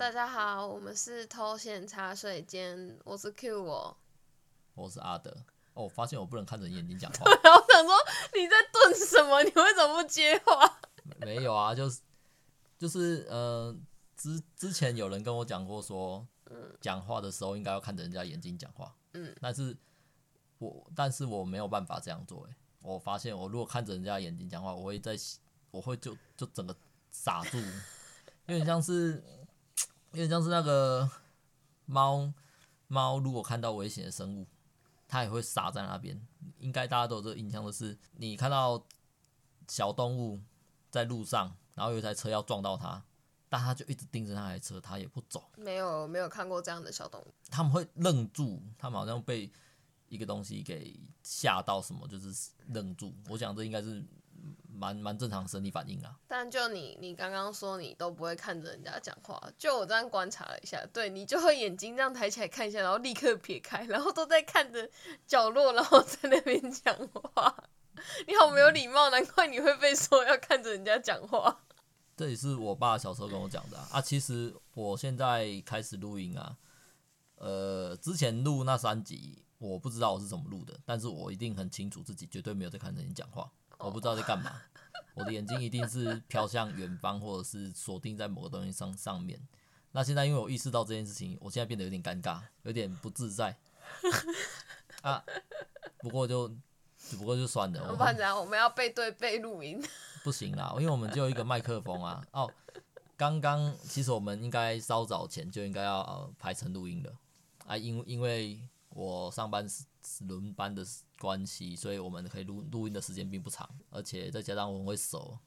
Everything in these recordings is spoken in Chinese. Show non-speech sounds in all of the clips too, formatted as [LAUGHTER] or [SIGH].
大家好，我们是偷闲茶水间，我是 Q 我，我是阿德。哦，我发现我不能看着你眼睛讲话。[LAUGHS] 我想说你在炖什么？你为什么不接话？没有啊，就是就是呃，之之前有人跟我讲过说，嗯，讲话的时候应该要看着人家眼睛讲话。嗯，但是我但是我没有办法这样做。哎，我发现我如果看着人家眼睛讲话，我会在我会就就整个傻住。有点像是，有点像是那个猫猫，如果看到危险的生物，它也会傻在那边。应该大家都有这个印象的是，你看到小动物在路上，然后有一台车要撞到它，但它就一直盯着那台车，它也不走。没有，没有看过这样的小动物。他们会愣住，他们好像被一个东西给吓到，什么就是愣住。我想这应该是。蛮蛮正常的生理反应啊，但就你你刚刚说你都不会看着人家讲话，就我这样观察了一下，对你就会眼睛这样抬起来看一下，然后立刻撇开，然后都在看着角落，然后在那边讲话。你好没有礼貌，难怪你会被说要看着人家讲话。这也是我爸小时候跟我讲的啊，啊。其实我现在开始录音啊，呃，之前录那三集我不知道我是怎么录的，但是我一定很清楚自己绝对没有在看着你讲话。我不知道在干嘛，我的眼睛一定是飘向远方，或者是锁定在某个东西上上面。那现在因为我意识到这件事情，我现在变得有点尴尬，有点不自在。啊，不过就只不过就算了。我们怎样？我们要背对背录音？[LAUGHS] 不行啦，因为我们就有一个麦克风啊。哦，刚刚其实我们应该稍早前就应该要呃排成录音的啊，因因为我上班是轮班的。关系，所以我们可以录录音的时间并不长，而且再加上我们会熟，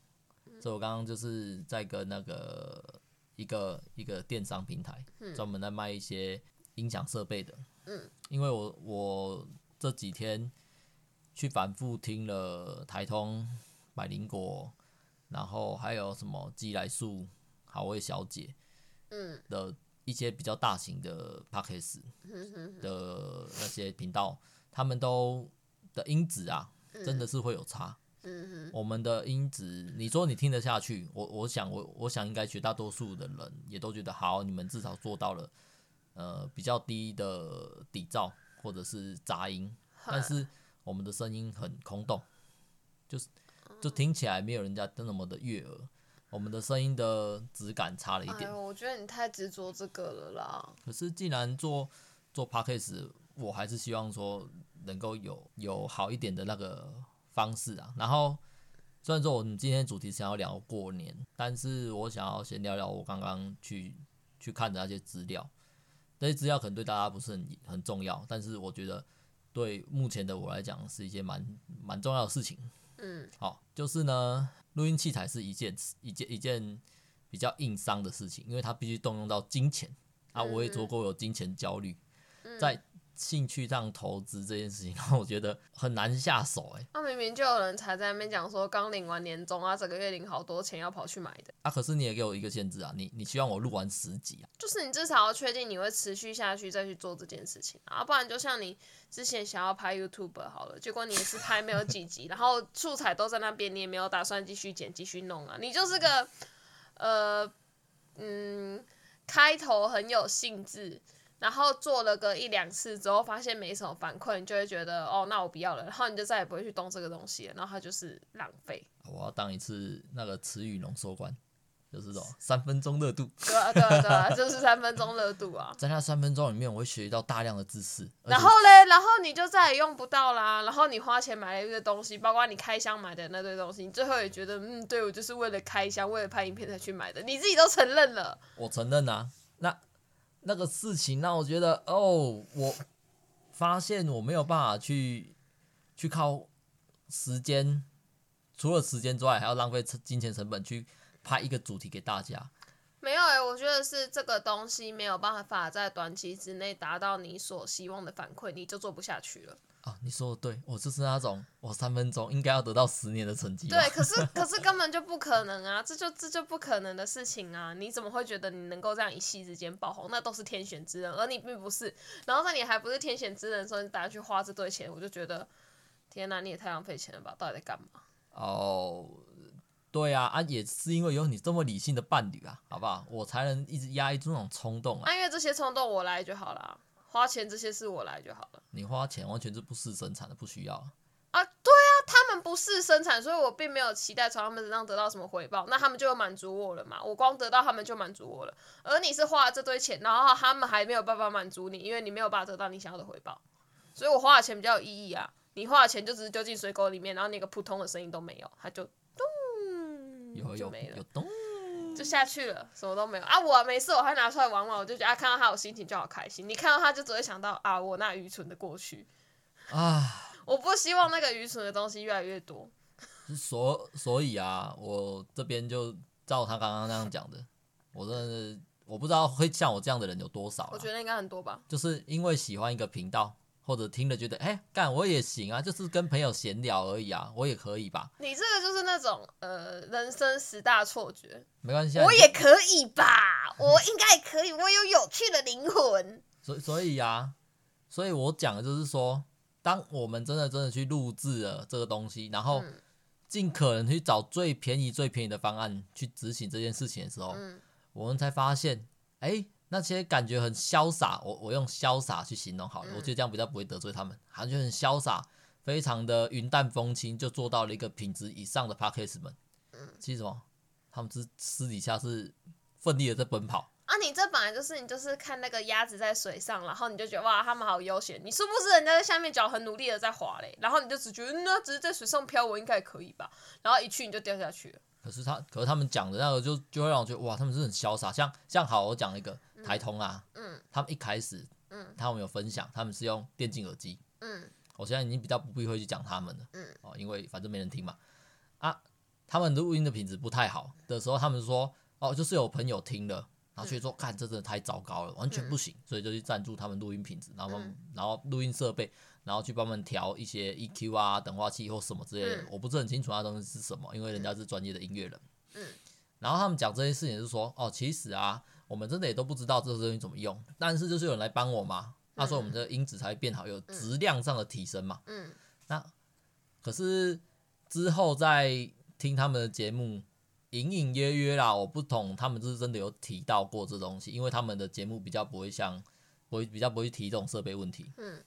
所以我刚刚就是在跟那个一个一个电商平台，专门在卖一些音响设备的，嗯，因为我我这几天去反复听了台通、百灵果，然后还有什么寄来树、好味小姐，嗯。的一些比较大型的 p a c k a g e 的那些频道，他们都。的音质啊，真的是会有差。我们的音质，你说你听得下去，我我想我我想应该绝大多数的人也都觉得好，你们至少做到了，呃，比较低的底噪或者是杂音，但是我们的声音很空洞，就是就听起来没有人家那么的悦耳，我们的声音的质感差了一点。哎，我觉得你太执着这个了啦。可是既然做做 Podcast，我还是希望说。能够有有好一点的那个方式啊，然后虽然说我们今天主题想要聊过年，但是我想要先聊聊我刚刚去去看的那些资料，那些资料可能对大家不是很很重要，但是我觉得对目前的我来讲是一件蛮蛮重要的事情。嗯，好，就是呢，录音器材是一件一件一件比较硬伤的事情，因为它必须动用到金钱啊，我也做过有金钱焦虑，在。兴趣上投资这件事情，[LAUGHS] 让我觉得很难下手哎、欸。那、啊、明明就有人才在那边讲说，刚领完年终啊，这个月领好多钱，要跑去买的。啊，可是你也给我一个限制啊，你你希望我录完十集啊？就是你至少要确定你会持续下去再去做这件事情啊，不然就像你之前想要拍 YouTube 好了，结果你也是拍没有几集，[LAUGHS] 然后素材都在那边，你也没有打算继续剪继续弄啊，你就是个呃嗯，开头很有兴致。然后做了个一两次之后，发现没什么反馈，你就会觉得哦，那我不要了，然后你就再也不会去动这个东西了，然后它就是浪费。我要当一次那个词语浓缩官，就是这种三分钟热度。对啊对啊对啊，就是三分钟热度啊。[LAUGHS] 在那三分钟里面，我会学到大量的知识。然后嘞，然后你就再也用不到啦。然后你花钱买了一个东西，包括你开箱买的那堆东西，你最后也觉得嗯，对我就是为了开箱，为了拍影片才去买的，你自己都承认了。我承认啊，那。那个事情让我觉得，哦，我发现我没有办法去去靠时间，除了时间之外，还要浪费金钱成本去拍一个主题给大家。没有诶、我觉得是这个东西没有办法在短期之内达到你所希望的反馈，你就做不下去了。啊，你说的对，我就是那种我三分钟应该要得到十年的成绩。对，可是 [LAUGHS] 可是根本就不可能啊，这就这就不可能的事情啊！你怎么会觉得你能够这样一夕之间爆红？那都是天选之人，而你并不是。然后在你还不是天选之人的时候，你打算去花这堆钱，我就觉得天哪，你也太浪费钱了吧？到底在干嘛？哦，对啊，啊，也是因为有你这么理性的伴侣啊，好不好？我才能一直压抑住那种冲动啊。啊，因为这些冲动我来就好了，花钱这些事我来就好了。你花钱完全是不是生产的，不需要啊。对啊，他们不是生产，所以我并没有期待从他们身上得到什么回报，那他们就满足我了嘛？我光得到他们就满足我了。而你是花了这堆钱，然后他们还没有办法满足你，因为你没有办法得到你想要的回报，所以我花的钱比较有意义啊。你花的钱就只是丢进水沟里面，然后那个扑通的声音都没有，它就咚有有就没了，有咚就下去了，什么都没有啊！我每次，我还拿出来玩玩，我就觉得啊，看到他我心情就好开心。你看到他就只会想到啊，我那愚蠢的过去啊！我不希望那个愚蠢的东西越来越多。所所以啊，我这边就照他刚刚那样讲的，我真的是我不知道会像我这样的人有多少。我觉得应该很多吧，就是因为喜欢一个频道。或者听了觉得哎干、欸、我也行啊，就是跟朋友闲聊而已啊，我也可以吧。你这个就是那种呃人生十大错觉，没关系、啊，我也可以吧，我应该也可以，我有有趣的灵魂。[LAUGHS] 所以所以啊，所以我讲的就是说，当我们真的真的去录制了这个东西，然后尽可能去找最便宜最便宜的方案去执行这件事情的时候，嗯、我们才发现哎。欸那些感觉很潇洒，我我用潇洒去形容好了，嗯、我觉得这样比较不会得罪他们，好像就很潇洒，非常的云淡风轻，就做到了一个品质以上的 Podcast 们。嗯，其实什么？他们是私底下是奋力的在奔跑啊！你这本来就是你就是看那个鸭子在水上，然后你就觉得哇，他们好悠闲。你是不是人家在下面脚很努力的在滑嘞，然后你就只觉得那只是在水上漂，我应该也可以吧？然后一去你就掉下去了。可是他，可是他们讲的那个就就会让我觉得哇，他们是很潇洒。像像好，我讲一个。台通啊，嗯，他们一开始，嗯，他们有分享，他们是用电竞耳机，嗯，我现在已经比较不避讳去讲他们了，嗯，哦，因为反正没人听嘛，啊，他们录音的品质不太好的时候，他们说，哦，就是有朋友听了，然后却说，看这真的太糟糕了，完全不行，所以就去赞助他们录音品质，然后，然后录音设备，然后去帮他们调一些 EQ 啊、等化器或什么之类的，我不是很清楚那东西是什么，因为人家是专业的音乐人，嗯，然后他们讲这些事情是说，哦，其实啊。我们真的也都不知道这个东西怎么用，但是就是有人来帮我嘛，他说我们的音质才会变好，有质量上的提升嘛。嗯，那可是之后再听他们的节目，隐隐约约啦，我不懂，他们就是真的有提到过这东西，因为他们的节目比较不会像，不会比较不会提这种设备问题。嗯，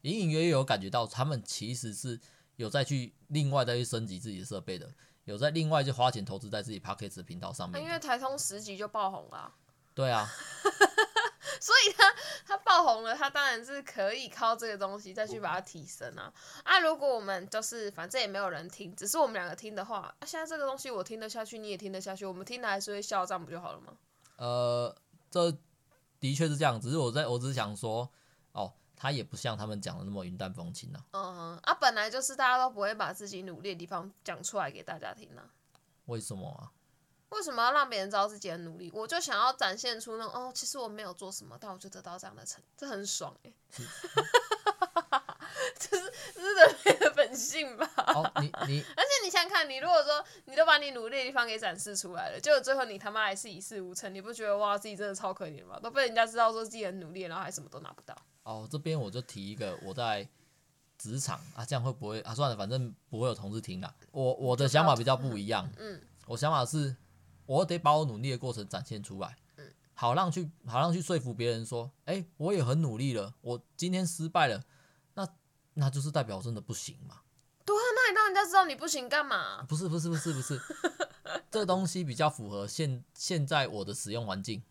隐隐约约有感觉到他们其实是有再去另外再去升级自己的设备的，有在另外就花钱投资在自己 Podcast 的频道上面。因为台通十集就爆红了。对啊，[LAUGHS] 所以他他爆红了，他当然是可以靠这个东西再去把它提升啊。啊，如果我们就是反正也没有人听，只是我们两个听的话，啊，现在这个东西我听得下去，你也听得下去，我们听的还是会笑，这样不就好了吗？呃，这的确是这样，只是我在我只是想说，哦，他也不像他们讲的那么云淡风轻啊。嗯啊，本来就是大家都不会把自己努力的地方讲出来给大家听呢。为什么啊？为什么要让别人知道自己的努力？我就想要展现出那种哦，其实我没有做什么，但我就得到这样的成，这很爽哎！[LAUGHS] 这是这是人类的本性吧？哦，你你，而且你想想看，你如果说你都把你努力的地方给展示出来了，结果最后你他妈还是一事无成，你不觉得哇，自己真的超可怜吗？都被人家知道说自己很努力，然后还什么都拿不到。哦，这边我就提一个，我在职场啊，这样会不会啊？算了，反正不会有同事听啦。我我的想法比较不一样，嗯，我想法是。我得把我努力的过程展现出来，好让去好让去说服别人说，哎、欸，我也很努力了，我今天失败了，那那就是代表我真的不行嘛？对啊，那你让人家知道你不行干嘛？不是不是不是不是，[LAUGHS] 这东西比较符合现现在我的使用环境。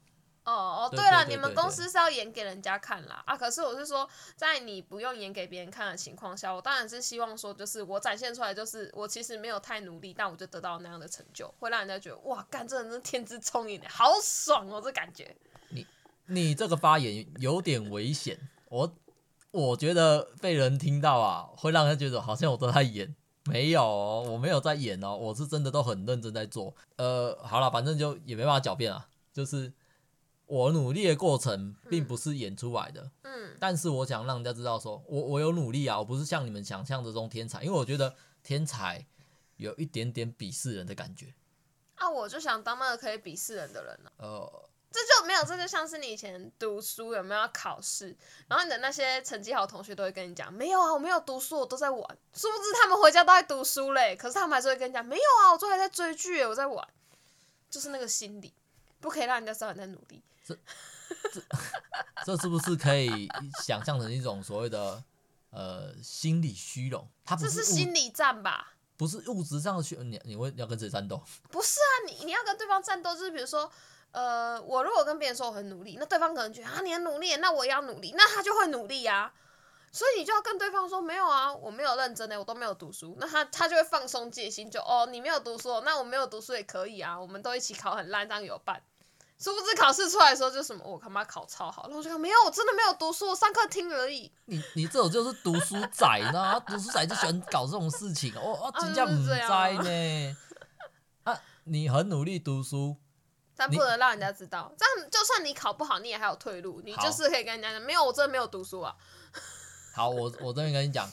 哦哦，对了，你们公司是要演给人家看啦啊！可是我是说，在你不用演给别人看的情况下，我当然是希望说，就是我展现出来，就是我其实没有太努力，但我就得到那样的成就，会让人家觉得哇，干这人真天资聪颖，好爽哦，这感觉。你你这个发言有点危险，我我觉得被人听到啊，会让人觉得好像我都在演，没有，我没有在演哦，我是真的都很认真在做。呃，好了，反正就也没办法狡辩啊，就是。我努力的过程并不是演出来的，嗯，但是我想让人家知道说，说我我有努力啊，我不是像你们想象之中天才，因为我觉得天才有一点点鄙视人的感觉。啊，我就想当那个可以鄙视人的人呢、啊。呃，这就没有，这就像是你以前读书有没有要考试，然后你的那些成绩好的同学都会跟你讲，没有啊，我没有读书，我都在玩。殊不知他们回家都在读书嘞，可是他们还是会跟你讲，没有啊，我昨天还在追剧，我在玩。就是那个心理，不可以让人家知道你在努力。这这这是不是可以想象成一种所谓的呃心理虚荣？它不是这是心理战吧？不是物质上的虚，你你会要跟谁战斗？不是啊，你你要跟对方战斗，就是比如说。呃，我如果跟别人说我很努力，那对方可能觉得啊，你很努力，那我也要努力，那他就会努力啊。所以你就要跟对方说，没有啊，我没有认真的，我都没有读书。那他他就会放松戒心，就哦，你没有读书，那我没有读书也可以啊，我们都一起考很烂，这样有伴。殊不知考试出来的时候就什么，我他妈考超好，然后我就说没有，我真的没有读书，我上课听而已。你你这种就是读书仔呢，[LAUGHS] 读书仔就喜欢搞这种事情，我我真叫唔在呢。[LAUGHS] 啊，你很努力读书。但不能让人家知道，你这样就算你考不好，你也还有退路，你就是可以跟人家讲，没有，我真的没有读书啊。好，我我这边跟你讲，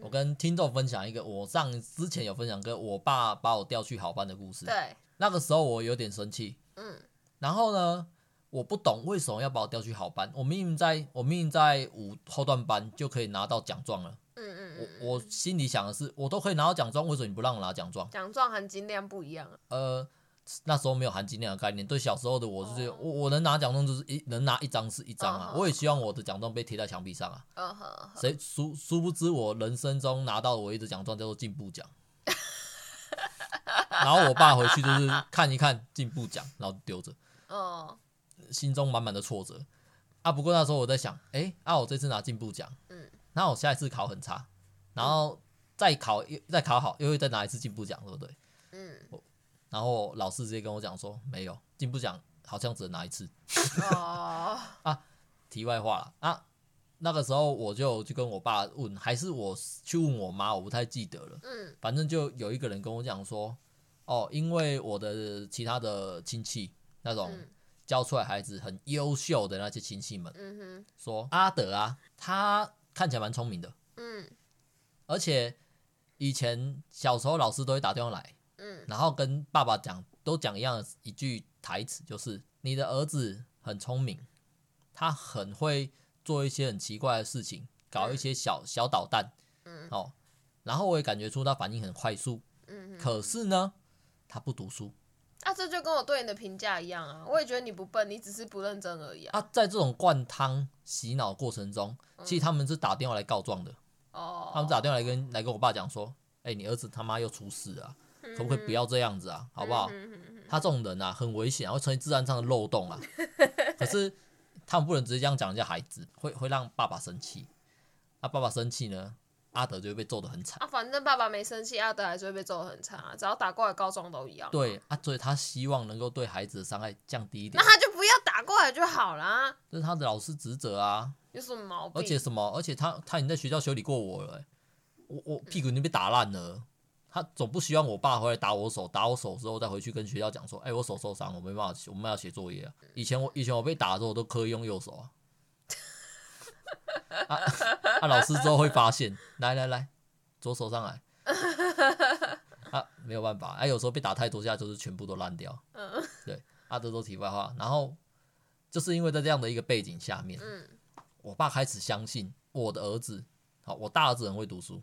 我跟听众分享一个，我上之前有分享过我爸把我调去好班的故事。对，那个时候我有点生气，嗯，然后呢，我不懂为什么要把我调去好班，我明明在我明明在五后段班就可以拿到奖状了，嗯嗯，我我心里想的是，我都可以拿到奖状，为什么你不让我拿奖状？奖状含金量不一样啊。呃。那时候没有含金量的概念，对小时候的我就是我我能拿奖状就是一能拿一张是一张啊，我也希望我的奖状被贴在墙壁上啊。谁殊殊不知我人生中拿到的唯一的奖状叫做进步奖，[LAUGHS] 然后我爸回去就是看一看进步奖，然后丢着，心中满满的挫折啊。不过那时候我在想，哎，啊我这次拿进步奖，嗯，那我下一次考很差，然后再考又再考好，又会再拿一次进步奖，对不对？嗯。然后老师直接跟我讲说，没有进步奖，好像只能拿一次。哦、[LAUGHS] 啊，题外话了啊，那个时候我就就跟我爸问，还是我去问我妈，我不太记得了。嗯，反正就有一个人跟我讲说，哦，因为我的其他的亲戚那种教出来孩子很优秀的那些亲戚们，说阿德啊，他看起来蛮聪明的，嗯，而且以前小时候老师都会打电话来。嗯，然后跟爸爸讲，都讲一样的一句台词，就是你的儿子很聪明，他很会做一些很奇怪的事情，搞一些小小捣蛋，嗯，哦，然后我也感觉出他反应很快速，嗯，可是呢，他不读书，啊，这就跟我对你的评价一样啊，我也觉得你不笨，你只是不认真而已啊。啊，在这种灌汤洗脑过程中，其实他们是打电话来告状的，哦，他们打电话来跟来跟我爸讲说，哎，你儿子他妈又出事了。可不可以不要这样子啊？好不好？他这种人啊，很危险，会成为治安上的漏洞啊。[LAUGHS] 可是他们不能直接这样讲人家孩子，会会让爸爸生气。啊，爸爸生气呢，阿德就会被揍得很惨。啊，反正爸爸没生气，阿德还是会被揍得很惨啊。只要打过来告状都一样。对啊，所以他希望能够对孩子的伤害降低一点。那他就不要打过来就好啦。这是他的老师职责啊。有什么毛病？而且什么？而且他他已经在学校修理过我了，欸，我我屁股已经被打烂了。他总不希望我爸回来打我手，打我手之后再回去跟学校讲说：“哎、欸，我手受伤，我没办法，我们要写作业啊。”以前我以前我被打的时候，我都刻意用右手啊。[LAUGHS] 啊，啊老师之后会发现，来来来，左手上来。[LAUGHS] 啊，没有办法，哎、啊，有时候被打太多下，就是全部都烂掉。对，啊，这都题外话。然后就是因为在这样的一个背景下面，我爸开始相信我的儿子，好，我大儿子很会读书，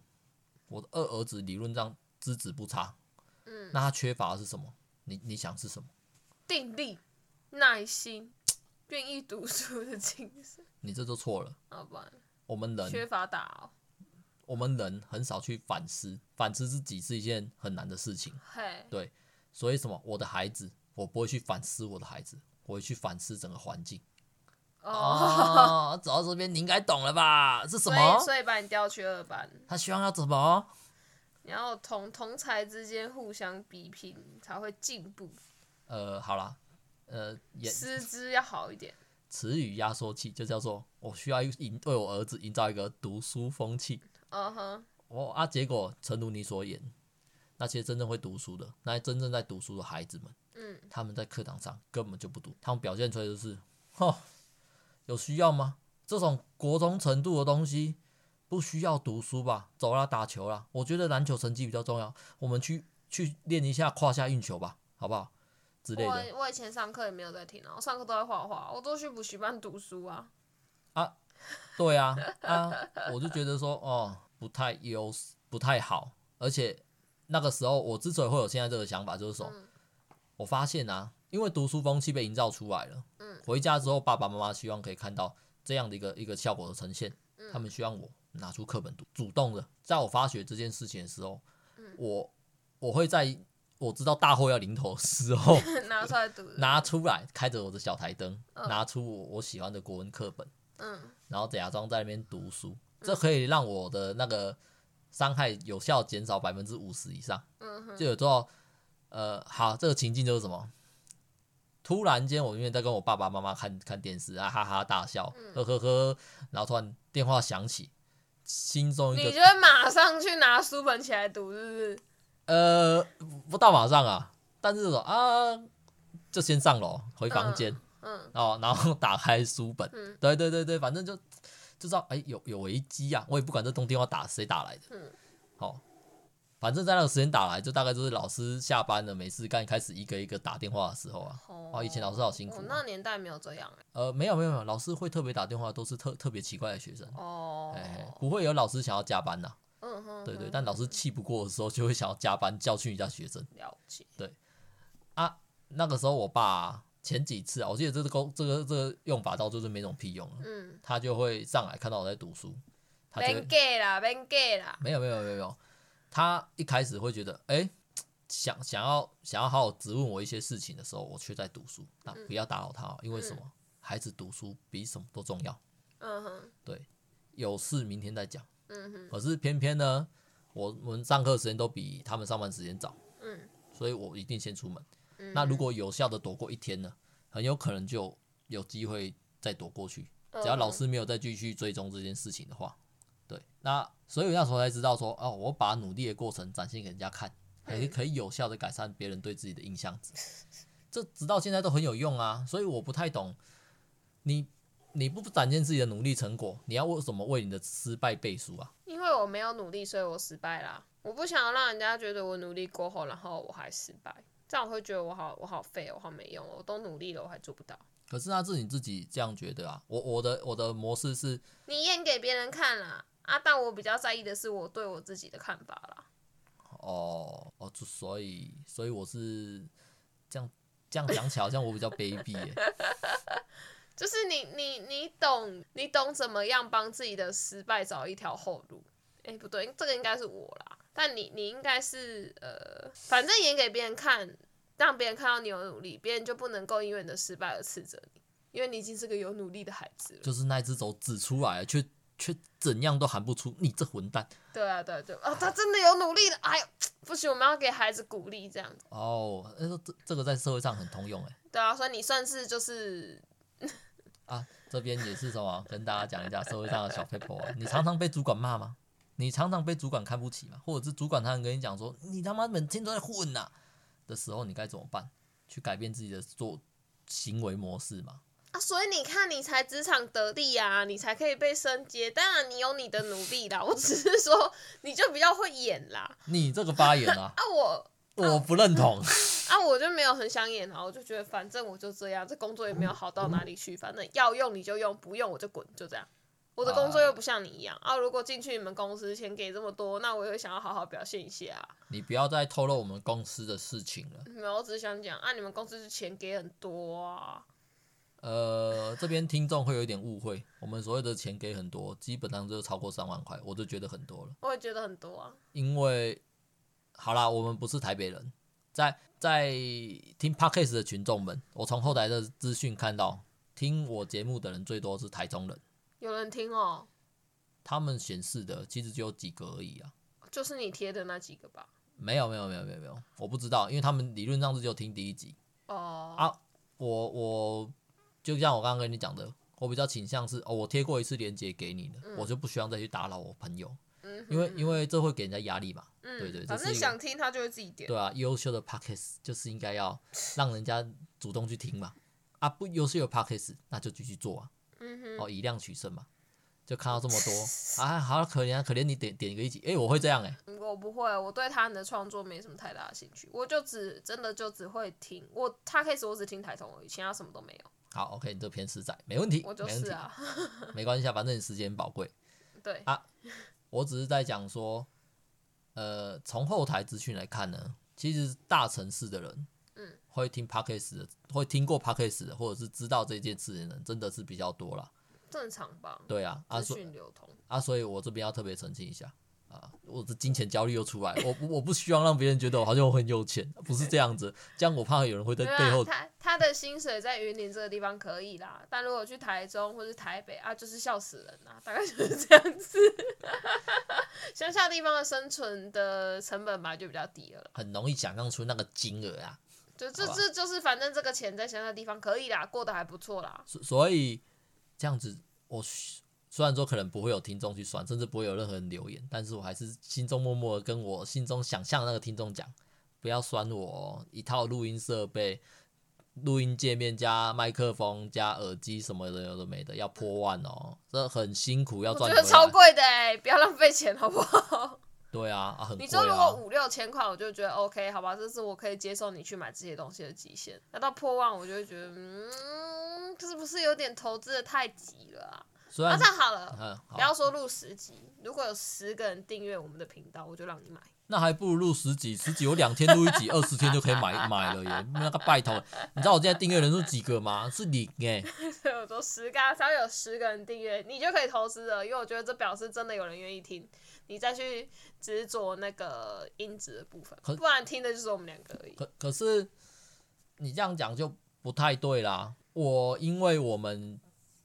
我的二儿子理论上。资质不差，嗯，那他缺乏的是什么？你你想是什么？定力、耐心、愿意读书的精神。[LAUGHS] 你这就错了。好吧，我们人缺乏打、哦。我们人很少去反思，反思自己是一件很难的事情。嘿，对，所以什么？我的孩子，我不会去反思我的孩子，我会去反思整个环境。哦，走到这边你应该懂了吧？是什么？所以，把你调去二班。他希望要怎么？你要同同才之间互相比拼才会进步。呃，好啦，呃，师资要好一点。词语压缩器就叫做我需要营为我儿子营造一个读书风气。嗯哼。我啊，结果诚如你所言，那些真正会读书的，那些真正在读书的孩子们，嗯，他们在课堂上根本就不读，他们表现出来就是，吼，有需要吗？这种国中程度的东西。不需要读书吧，走啦，打球啦。我觉得篮球成绩比较重要，我们去去练一下胯下运球吧，好不好？之类的。我我以前上课也没有在听啊，我上课都在画画，我都去补习班读书啊。啊，对啊，啊，我就觉得说，哦，不太优，不太好。而且那个时候，我之所以会有现在这个想法，就是说，嗯、我发现啊，因为读书风气被营造出来了，嗯，回家之后，爸爸妈妈希望可以看到这样的一个一个效果的呈现，嗯、他们希望我拿出课本读，主动的，在我发觉这件事情的时候，嗯、我我会在。我知道大祸要临头的时候，[LAUGHS] 拿出来读，拿出来开着我的小台灯，嗯、拿出我我喜欢的国文课本，嗯，然后假装在那边读书，嗯、这可以让我的那个伤害有效减少百分之五十以上。嗯哼，就有时候，呃，好，这个情境就是什么？突然间，我因为在跟我爸爸妈妈看看电视啊，哈哈大笑，嗯、呵呵呵，然后突然电话响起，心中一个，你就会马上去拿书本起来读，是不是？呃，不到马上啊，但是啊，就先上楼回房间，嗯，嗯。哦，然后打开书本，嗯，对对对对，反正就就知道，哎，有有危机啊，我也不管这通电话打谁打来的，嗯，好、哦，反正在那个时间打来，就大概就是老师下班了没事干，开始一个一个打电话的时候啊，哦，以前老师好辛苦、啊，那年代没有这样、欸，呃，没有没有没有，老师会特别打电话，都是特特别奇怪的学生，哦，哎，不会有老师想要加班呐、啊。嗯哼，对对，但老师气不过的时候，就会想要加班教训一下学生。了解。对，啊，那个时候我爸前几次啊，我记得这个功这个这个用法到就是没什么屁用了。嗯。他就会上来看到我在读书，他就会。别啦，别啦。没有没有没有没有，他一开始会觉得，哎，想想要想要好好质问我一些事情的时候，我却在读书，那不要打扰他，因为什么？孩子读书比什么都重要。嗯哼。对，有事明天再讲。可是偏偏呢，我我们上课时间都比他们上班时间早，嗯，所以我一定先出门。嗯、那如果有效的躲过一天呢，很有可能就有机会再躲过去。只要老师没有再继续追踪这件事情的话，对，那所以那时候才知道说，哦，我把努力的过程展现给人家看，可以可以有效的改善别人对自己的印象值。这直到现在都很有用啊，所以我不太懂你。你不展现自己的努力成果，你要为什么为你的失败背书啊？因为我没有努力，所以我失败啦。我不想要让人家觉得我努力过后，然后我还失败，这样我会觉得我好我好废，我好没用，我都努力了，我还做不到。可是那是你自己这样觉得啊。我我的我的模式是，你演给别人看啦啊，但我比较在意的是我对我自己的看法啦。哦哦，所以所以我是这样这样讲起来，好像我比较卑鄙耶。[LAUGHS] 就是你你你懂你懂怎么样帮自己的失败找一条后路？哎、欸，不对，这个应该是我啦。但你你应该是呃，反正演给别人看，让别人看到你有努力，别人就不能够因为你的失败而斥责你，因为你已经是个有努力的孩子了。就是那只手指出来了，却却怎样都喊不出你这混蛋。对啊，对对啊，他真的有努力的。哎呦，不行，我们要给孩子鼓励，这样子。哦，那这这个在社会上很通用哎。对啊，所以你算是就是。啊，这边也是什么？跟大家讲一下社会上的小 people 啊。你常常被主管骂吗？你常常被主管看不起吗？或者是主管他跟你讲说你他妈每天都在混呐、啊、的时候，你该怎么办？去改变自己的做行为模式嘛？啊，所以你看，你才职场得力啊，你才可以被升阶。当然，你有你的努力啦。我只是说，你就比较会演啦。你这个发言啊，啊我。我不认同 [LAUGHS] 啊，我就没有很想演啊，我就觉得反正我就这样，这工作也没有好到哪里去，反正要用你就用，不用我就滚，就这样。我的工作又不像你一样啊，如果进去你们公司钱给这么多，那我也想要好好表现一下。你不要再透露我们公司的事情了。没有，我只是想讲啊，你们公司是钱给很多啊。呃，这边听众会有一点误会，我们所有的钱给很多，基本上就超过三万块，我就觉得很多了。我也觉得很多啊，因为。好啦，我们不是台北人，在在听 Podcast 的群众们，我从后台的资讯看到，听我节目的人最多是台中人。有人听哦？他们显示的其实只有几个而已啊。就是你贴的那几个吧？没有没有没有没有没有，我不知道，因为他们理论上是就听第一集。哦。啊，我我就像我刚刚跟你讲的，我比较倾向是哦，我贴过一次链接给你的，嗯、我就不需要再去打扰我朋友。因为因为这会给人家压力嘛，嗯、对对，反正想听他就会自己点。对啊，优秀的 Podcast 就是应该要让人家主动去听嘛，啊不优秀的 Podcast 那就继续做啊，嗯哼，哦以量取胜嘛，就看到这么多啊，好可怜啊，可怜你点点一个一集，哎、欸、我会这样哎、欸，我我不会，我对他人的创作没什么太大的兴趣，我就只真的就只会听我他开始我只听台通而已，其他什么都没有。好，OK，你这偏实在，没问题，我就是啊，[LAUGHS] 没关系啊，反正你时间宝贵。对。啊，我只是在讲说，呃，从后台资讯来看呢，其实大城市的人，嗯，会听 Podcast 的，会听过 Podcast 的，或者是知道这件事的人，真的是比较多了。正常吧？对啊，资讯流通啊，所以我这边要特别澄清一下。啊，我的金钱焦虑又出来，我我不希望让别人觉得我好像我很有钱，不是这样子，这样我怕有人会在背后。他他的薪水在云林这个地方可以啦，但如果去台中或是台北啊，就是笑死人啦，大概就是这样子。[LAUGHS] 乡下地方的生存的成本吧就比较低了，很容易想象出那个金额啊。就这这就是反正这个钱在乡下地方可以啦，过得还不错啦。所所以这样子我。虽然说可能不会有听众去算，甚至不会有任何人留言，但是我还是心中默默的跟我心中想象的那个听众讲，不要酸我一套录音设备、录音界面加麦克风加耳机什么的有的没的，要破万哦，这很辛苦，要赚。我觉得超贵的哎，不要浪费钱好不好？[LAUGHS] 对啊，啊很。你说如果五六千块，我就觉得 OK，好吧，这是我可以接受你去买这些东西的极限。那到破万，我就会觉得，嗯，这是不是有点投资的太急了啊？那这样好了，嗯、好，不要说录十集，如果有十个人订阅我们的频道，我就让你买。那还不如录十集，十集我两天录一集，二十天就可以买买了耶。那个拜托，你知道我现在订阅人数几个吗？是零耶。[LAUGHS] 所以我说十个，只要有十个人订阅，你就可以投资了，因为我觉得这表示真的有人愿意听，你再去执着那个音质的部分，不然听的就是我们两个而已。可可是你这样讲就不太对啦。我因为我们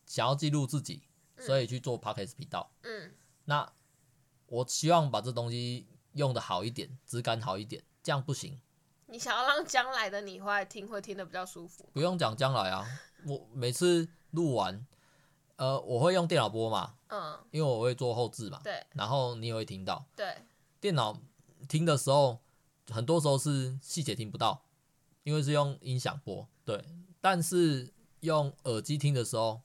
想要记录自己。所以去做 Podcast 频道，嗯，那我希望把这东西用的好一点，质感好一点，这样不行。你想要让将来的你回来听，会听得比较舒服。不用讲将来啊，我每次录完，呃，我会用电脑播嘛，嗯，因为我会做后置嘛，对，然后你也会听到，对，电脑听的时候，很多时候是细节听不到，因为是用音响播，对，但是用耳机听的时候。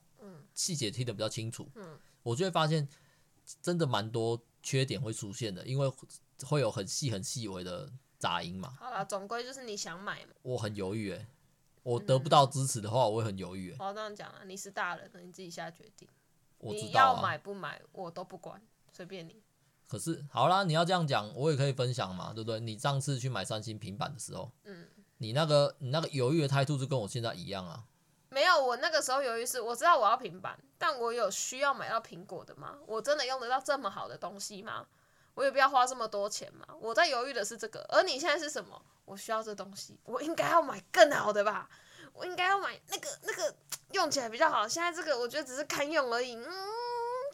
细节听得比较清楚，嗯，我就会发现真的蛮多缺点会出现的，因为会有很细很细微的杂音嘛。好啦，总归就是你想买嘛。我很犹豫诶，我得不到支持的话，我会很犹豫诶。我要这样讲啊，你是大人了，你自己下决定。我知道啊。你要买不买我都不管，随便你。可是好啦，你要这样讲，我也可以分享嘛，对不对？你上次去买三星平板的时候，嗯，你那个你那个犹豫的态度就跟我现在一样啊。没有，我那个时候犹豫是，我知道我要平板，但我有需要买到苹果的吗？我真的用得到这么好的东西吗？我有必要花这么多钱吗？我在犹豫的是这个，而你现在是什么？我需要这东西，我应该要买更好的吧？我应该要买那个那个用起来比较好。现在这个我觉得只是堪用而已，嗯，应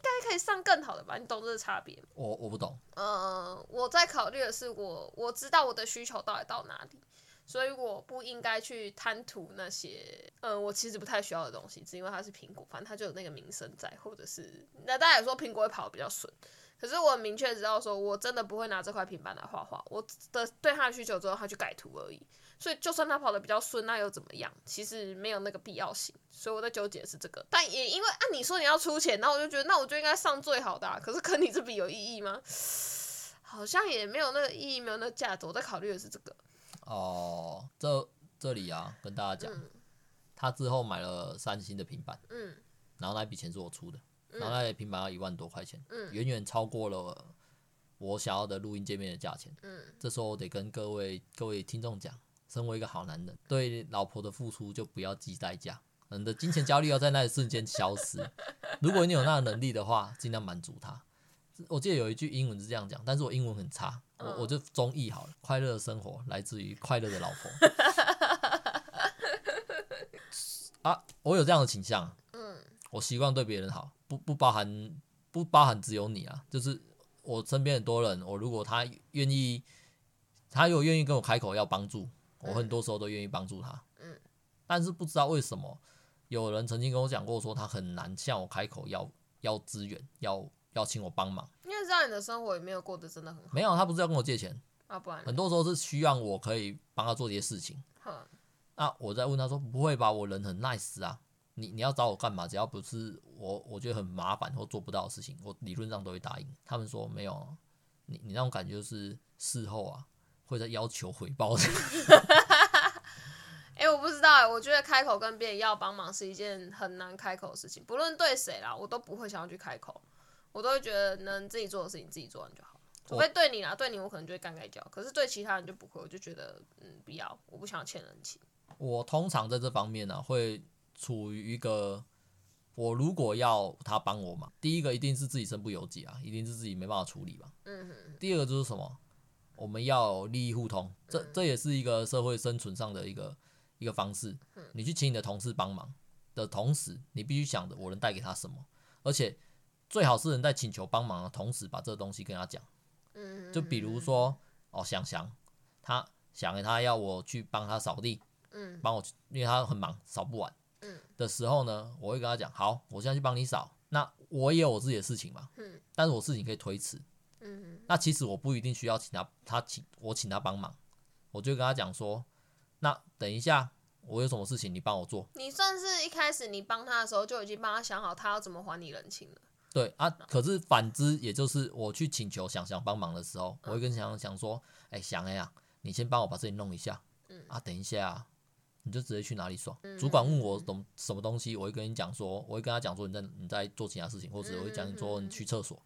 该可以上更好的吧？你懂这个差别？我我不懂。呃，我在考虑的是我我知道我的需求到底到哪里。所以我不应该去贪图那些，嗯，我其实不太需要的东西，只因为它是苹果，反正它就有那个名声在，或者是那大家也说苹果会跑得比较顺，可是我很明确知道说，我真的不会拿这块平板来画画，我的对它的需求之后，它去改图而已。所以就算它跑得比较顺，那又怎么样？其实没有那个必要性。所以我在纠结的是这个，但也因为按你说你要出钱，那我就觉得那我就应该上最好的啊。可是跟你这笔有意义吗？[SIGHS] 好像也没有那个意义，没有那个价值。我在考虑的是这个。哦，这这里啊，跟大家讲，嗯、他之后买了三星的平板，嗯，然后那笔钱是我出的，嗯、然后那台平板要一万多块钱，嗯，远远超过了我想要的录音界面的价钱，嗯，这时候我得跟各位各位听众讲，身为一个好男人，对老婆的付出就不要计代价，你的金钱焦虑要在那一瞬间消失，如果你有那个能力的话，尽量满足他。我记得有一句英文是这样讲，但是我英文很差，我我就中译好了。快乐的生活来自于快乐的老婆。[LAUGHS] 啊，我有这样的倾向。嗯，我习惯对别人好，不不包含不包含只有你啊，就是我身边很多人，我如果他愿意，他如果愿意跟我开口要帮助，我很多时候都愿意帮助他。嗯，但是不知道为什么，有人曾经跟我讲过，说他很难向我开口要要资源要。要请我帮忙，因为知道你的生活也没有过得真的很好。没有，他不是要跟我借钱啊，不然很多时候是需要我可以帮他做这些事情。呵啊，我在问他说：“不会吧，我人很 nice 啊，你你要找我干嘛？只要不是我我觉得很麻烦或做不到的事情，我理论上都会答应。”他们说：“没有，你你那种感觉就是事后啊，会在要求回报的。哎、欸，我不知道哎、欸，我觉得开口跟别人要帮忙是一件很难开口的事情，不论对谁啦，我都不会想要去开口，我都会觉得能自己做的事情自己做完就好。除非对你啦，对你我可能就会干干叫，可是对其他人就不会，我就觉得嗯，不要，我不想欠人情。我通常在这方面呢、啊，会处于一个，我如果要他帮我嘛，第一个一定是自己身不由己啊，一定是自己没办法处理嘛。嗯哼。第二个就是什么？我们要利益互通，这这也是一个社会生存上的一个。一个方式，你去请你的同事帮忙的同时，你必须想着我能带给他什么，而且最好是能在请求帮忙的同时把这个东西跟他讲。嗯就比如说哦，想想他想他要我去帮他扫地，嗯帮我，因为他很忙扫不完，嗯的时候呢，我会跟他讲，好，我现在去帮你扫。那我也有我自己的事情嘛，嗯但是我事情可以推迟，嗯那其实我不一定需要请他，他请我请他帮忙，我就跟他讲说。那等一下，我有什么事情你帮我做？你算是一开始你帮他的时候就已经帮他想好他要怎么还你人情了。对啊，可是反之，也就是我去请求想想帮忙的时候，我会跟想想说，哎，想哎呀，你先帮我把这里弄一下。嗯啊，等一下，你就直接去哪里爽？主管问我懂什么东西，我会跟你讲说，我会跟他讲说你在你在做其他事情，或者我会讲你说你去厕所，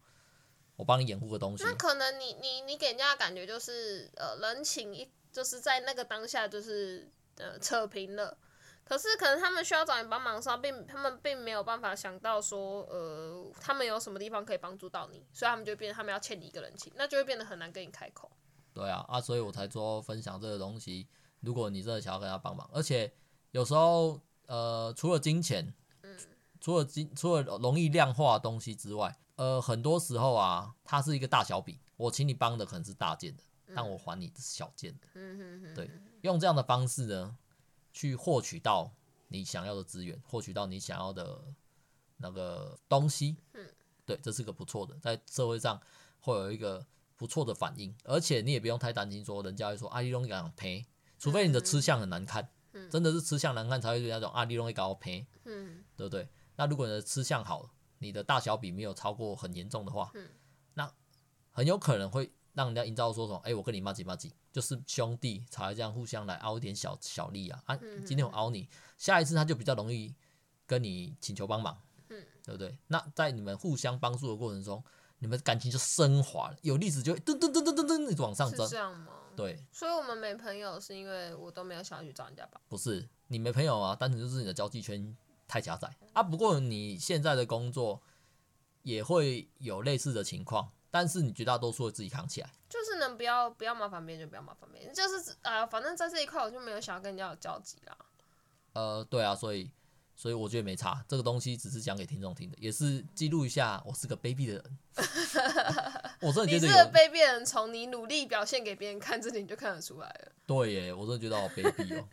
我帮你掩护个东西。那可能你你你给人家的感觉就是呃人情一。就是在那个当下，就是呃扯平了。可是可能他们需要找你帮忙的时候，并他们并没有办法想到说，呃，他们有什么地方可以帮助到你，所以他们就变成他们要欠你一个人情，那就会变得很难跟你开口。对啊，啊，所以我才说分享这个东西。如果你真的想要跟他帮忙，而且有时候呃，除了金钱，嗯，除了金，除了容易量化的东西之外，呃，很多时候啊，它是一个大小比，我请你帮的可能是大件的。但我还你是小件的，嗯对，用这样的方式呢，去获取到你想要的资源，获取到你想要的那个东西，嗯对，这是个不错的，在社会上会有一个不错的反应，而且你也不用太担心说人家会说啊，你拢讲赔，除非你的吃相很难看，真的是吃相难看才会那种啊，你拢会搞赔，嗯对不对？那如果你的吃相好，你的大小比没有超过很严重的话，那很有可能会。让人家营造说什么？哎、欸，我跟你麻吉麻吉，就是兄弟才这样互相来凹一点小小利啊！啊，今天我凹你，下一次他就比较容易跟你请求帮忙，嗯，对不对？那在你们互相帮助的过程中，你们感情就升华了，有例子就会噔噔噔噔噔噔一直往上增，是这样吗？对，所以我们没朋友是因为我都没有想要去找人家帮，不是你没朋友啊，单纯就是你的交际圈太狭窄啊。不过你现在的工作也会有类似的情况。但是你绝大多数会自己扛起来，就是能不要不要麻烦别人就不要麻烦别人，就是啊、呃，反正在这一块我就没有想要跟人家有交集啦。呃，对啊，所以所以我觉得没差，这个东西只是讲给听众听的，也是记录一下我是个卑鄙的人。[LAUGHS] 我真的觉得你是个卑鄙的人，从你努力表现给别人看这点你就看得出来了。对耶，我真的觉得好卑鄙哦。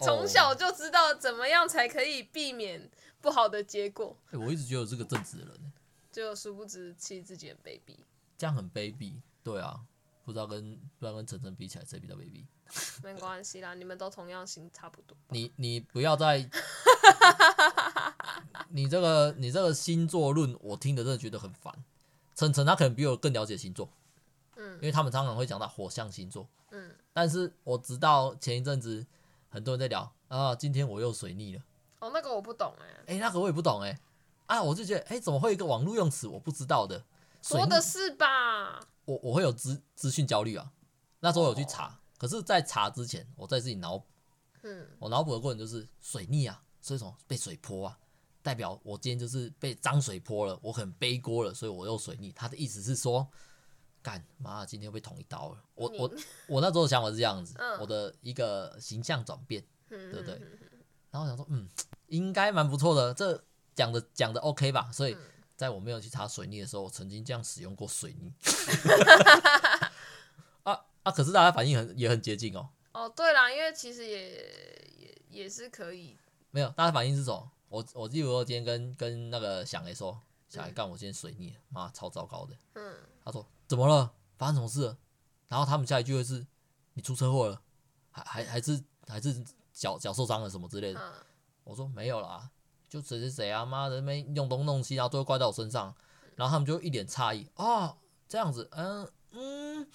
[LAUGHS] 从小就知道怎么样才可以避免不好的结果。欸、我一直觉得我是个正直的人。就殊不知，其实自己很卑鄙，这样很卑鄙，对啊，不知道跟不知道跟晨晨比起来谁比较卑鄙？[LAUGHS] 没关系啦，你们都同样心差不多。你你不要再，[LAUGHS] 你这个你这个星座论，我听的真的觉得很烦。晨晨他可能比我更了解星座，嗯，因为他们常常会讲到火象星座，嗯，但是我直到前一阵子，很多人在聊啊，今天我又水逆了。哦，那个我不懂哎、欸，哎、欸，那个我也不懂哎、欸。啊，我就觉得，哎、欸，怎么会有一个网络用词我不知道的？说的是吧？我我会有资资讯焦虑啊。那时候有去查，哦、可是，在查之前，我在自己脑。嗯。我脑补的过程就是水逆啊，所以什么被水泼啊，代表我今天就是被脏水泼了，我很背锅了，所以我又水逆。他的意思是说，干妈，今天又被捅一刀了。我我我那时候的想法是这样子，嗯、我的一个形象转变，嗯、对不对？然后我想说，嗯，应该蛮不错的，这。讲的讲的 OK 吧，所以在我没有去查水逆的时候，我曾经这样使用过水逆。[LAUGHS] [LAUGHS] 啊啊！可是大家反应很也很接近哦。哦，对啦，因为其实也也也是可以。没有，大家反应是什么？我我记得我今天跟跟那个小雷说，小 A 干我今天水逆，妈超糟糕的。嗯。他说怎么了？发生什么事了？然后他们下一句会是：你出车祸了？还还还是还是脚脚受伤了什么之类的？嗯、我说没有啦。就谁谁谁啊，妈的，那边用东弄西，然后都会怪到我身上，然后他们就一脸诧异啊，这样子，嗯嗯，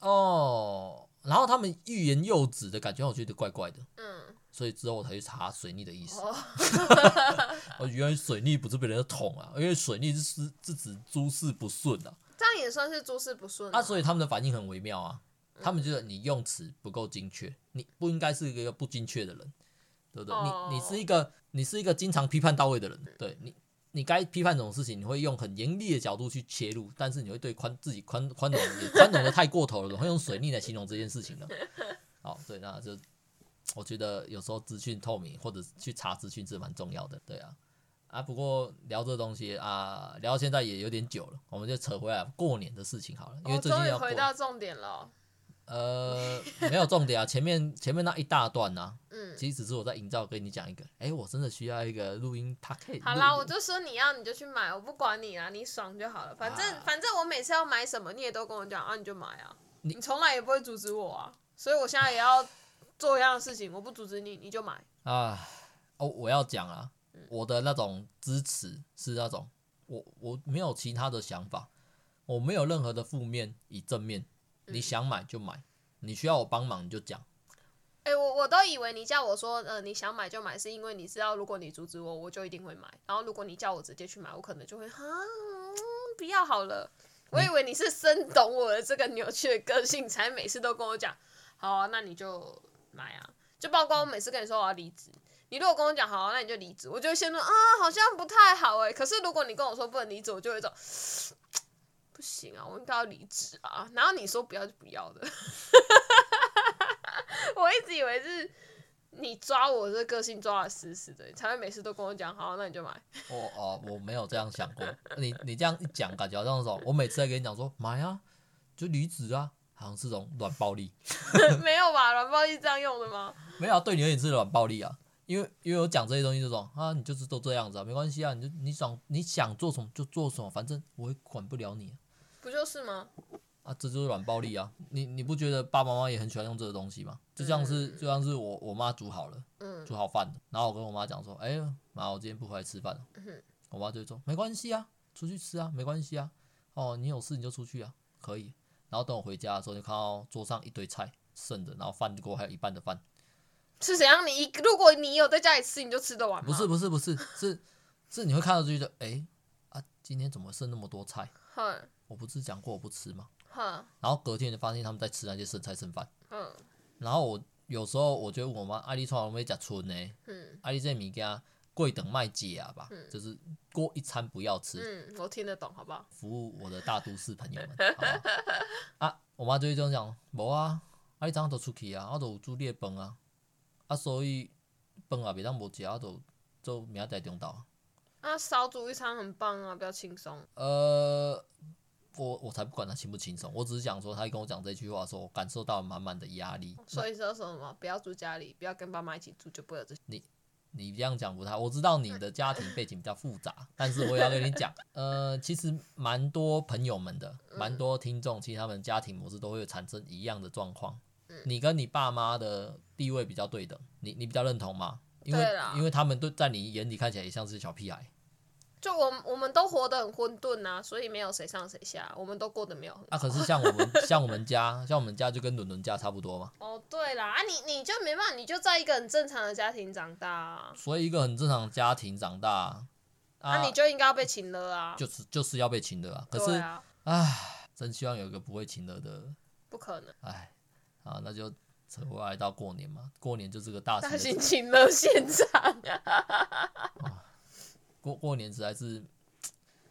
哦，然后他们欲言又止的感觉，我觉得怪怪的，嗯，所以之后我才去查水逆的意思。哦，原来水逆不是被人的捅啊，因为水逆是是指诸事不顺啊。这样也算是诸事不顺啊，啊，所以他们的反应很微妙啊，他们觉得你用词不够精确，你不应该是一个不精确的人，对不对？哦、你你是一个你是一个经常批判到位的人，对你。你该批判这种事情，你会用很严厉的角度去切入，但是你会对宽自己宽宽容也宽容的太过头了，会用水逆来形容这件事情了。[LAUGHS] 好，对，那就我觉得有时候资讯透明或者去查资讯是蛮重要的，对啊。啊，不过聊这东西啊，聊到现在也有点久了，我们就扯回来过年的事情好了，因为最近要回到重点了。呃，没有重点啊，前面前面那一大段呢、啊，嗯，其实只是我在营造，跟你讲一个，哎、欸，我真的需要一个录音 package。好啦，我就说你要你就去买，我不管你啦，你爽就好了。反正、啊、反正我每次要买什么，你也都跟我讲啊，你就买啊，你从来也不会阻止我啊，所以我现在也要做一样的事情，我不阻止你，你就买啊。哦，我要讲啊，我的那种支持是那种，我我没有其他的想法，我没有任何的负面以正面。你想买就买，你需要我帮忙你就讲。哎、欸，我我都以为你叫我说，呃，你想买就买，是因为你知道，如果你阻止我，我就一定会买。然后如果你叫我直接去买，我可能就会，哈、嗯，不要好了。我以为你是深懂我的这个扭曲的个性，才每次都跟我讲，好啊，那你就买啊。就包括我每次跟你说我要离职，你如果跟我讲好啊，那你就离职，我就会先说啊，好像不太好哎。可是如果你跟我说不能离职，我就会说。不行啊，我应该要离职啊！然后你说不要就不要的，[LAUGHS] 我一直以为是你抓我这个个性抓的死死的，你才会每次都跟我讲好，那你就买。我哦，我没有这样想过。你你这样一讲，感觉好像是说，我每次在跟你讲说买啊，就离职啊，好像是种软暴力。[LAUGHS] 没有吧？软暴力这样用的吗？没有啊，对你而言是软暴力啊，因为因为我讲这些东西这种啊，你就是都这样子啊，没关系啊，你就你想你想做什么就做什么，反正我也管不了你。不就是吗？啊，这就是软暴力啊！你你不觉得爸爸妈妈也很喜欢用这个东西吗？就像是就像是我我妈煮好了，煮好饭，然后我跟我妈讲说，哎、欸，妈，我今天不回来吃饭了。我妈就会说，没关系啊，出去吃啊，没关系啊。哦，你有事你就出去啊，可以。然后等我回家的时候，就看到桌上一堆菜剩的，然后饭锅还有一半的饭。是怎样？你如果你有在家里吃，你就吃得完吗？不是不是不是，是是你会看到就觉得，哎、欸，啊，今天怎么剩那么多菜？我不是讲过我不吃吗？然后隔天就发现他们在吃那些剩菜剩饭。然后我有时候我就问我妈，阿丽从来没讲春呢。嗯，阿丽这物件贵等卖姐啊吧，就是过一餐不要吃。嗯，我听得懂，好不好？服务我的大都市朋友们。[LAUGHS] 啊，我妈就会这样讲，无啊，阿丽早上都出去啊，我都有煮你的饭啊，啊，所以饭也袂当无食，我都做明仔载中昼。那少煮一餐很棒啊，比较轻松。呃，我我才不管他轻不轻松，我只是讲说，他跟我讲这句话的时候，我感受到满满的压力。所以说什么？不要住家里，不要跟爸妈一起住，就不会有这些。你你这样讲不太，我知道你的家庭背景比较复杂，[LAUGHS] 但是我也要跟你讲，呃，其实蛮多朋友们的，蛮多听众，其实他们家庭模式都会产生一样的状况。你跟你爸妈的地位比较对等，你你比较认同吗？因为因为他们都在你眼里看起来也像是小屁孩。就我们我们都活得很混沌呐，所以没有谁上谁下，我们都过得没有很好。啊，可是像我们 [LAUGHS] 像我们家像我们家就跟伦伦家差不多嘛。哦，对啦，啊你你就没办法，你就在一个很正常的家庭长大啊。所以一个很正常的家庭长大，啊，啊你就应该要被请了啊。就是就是要被请的啊。可是，啊，唉，真希望有一个不会请了的。不可能。唉，啊，那就扯回来到过年嘛，过年就是个大大型情乐现场。[LAUGHS] 过过年实在是，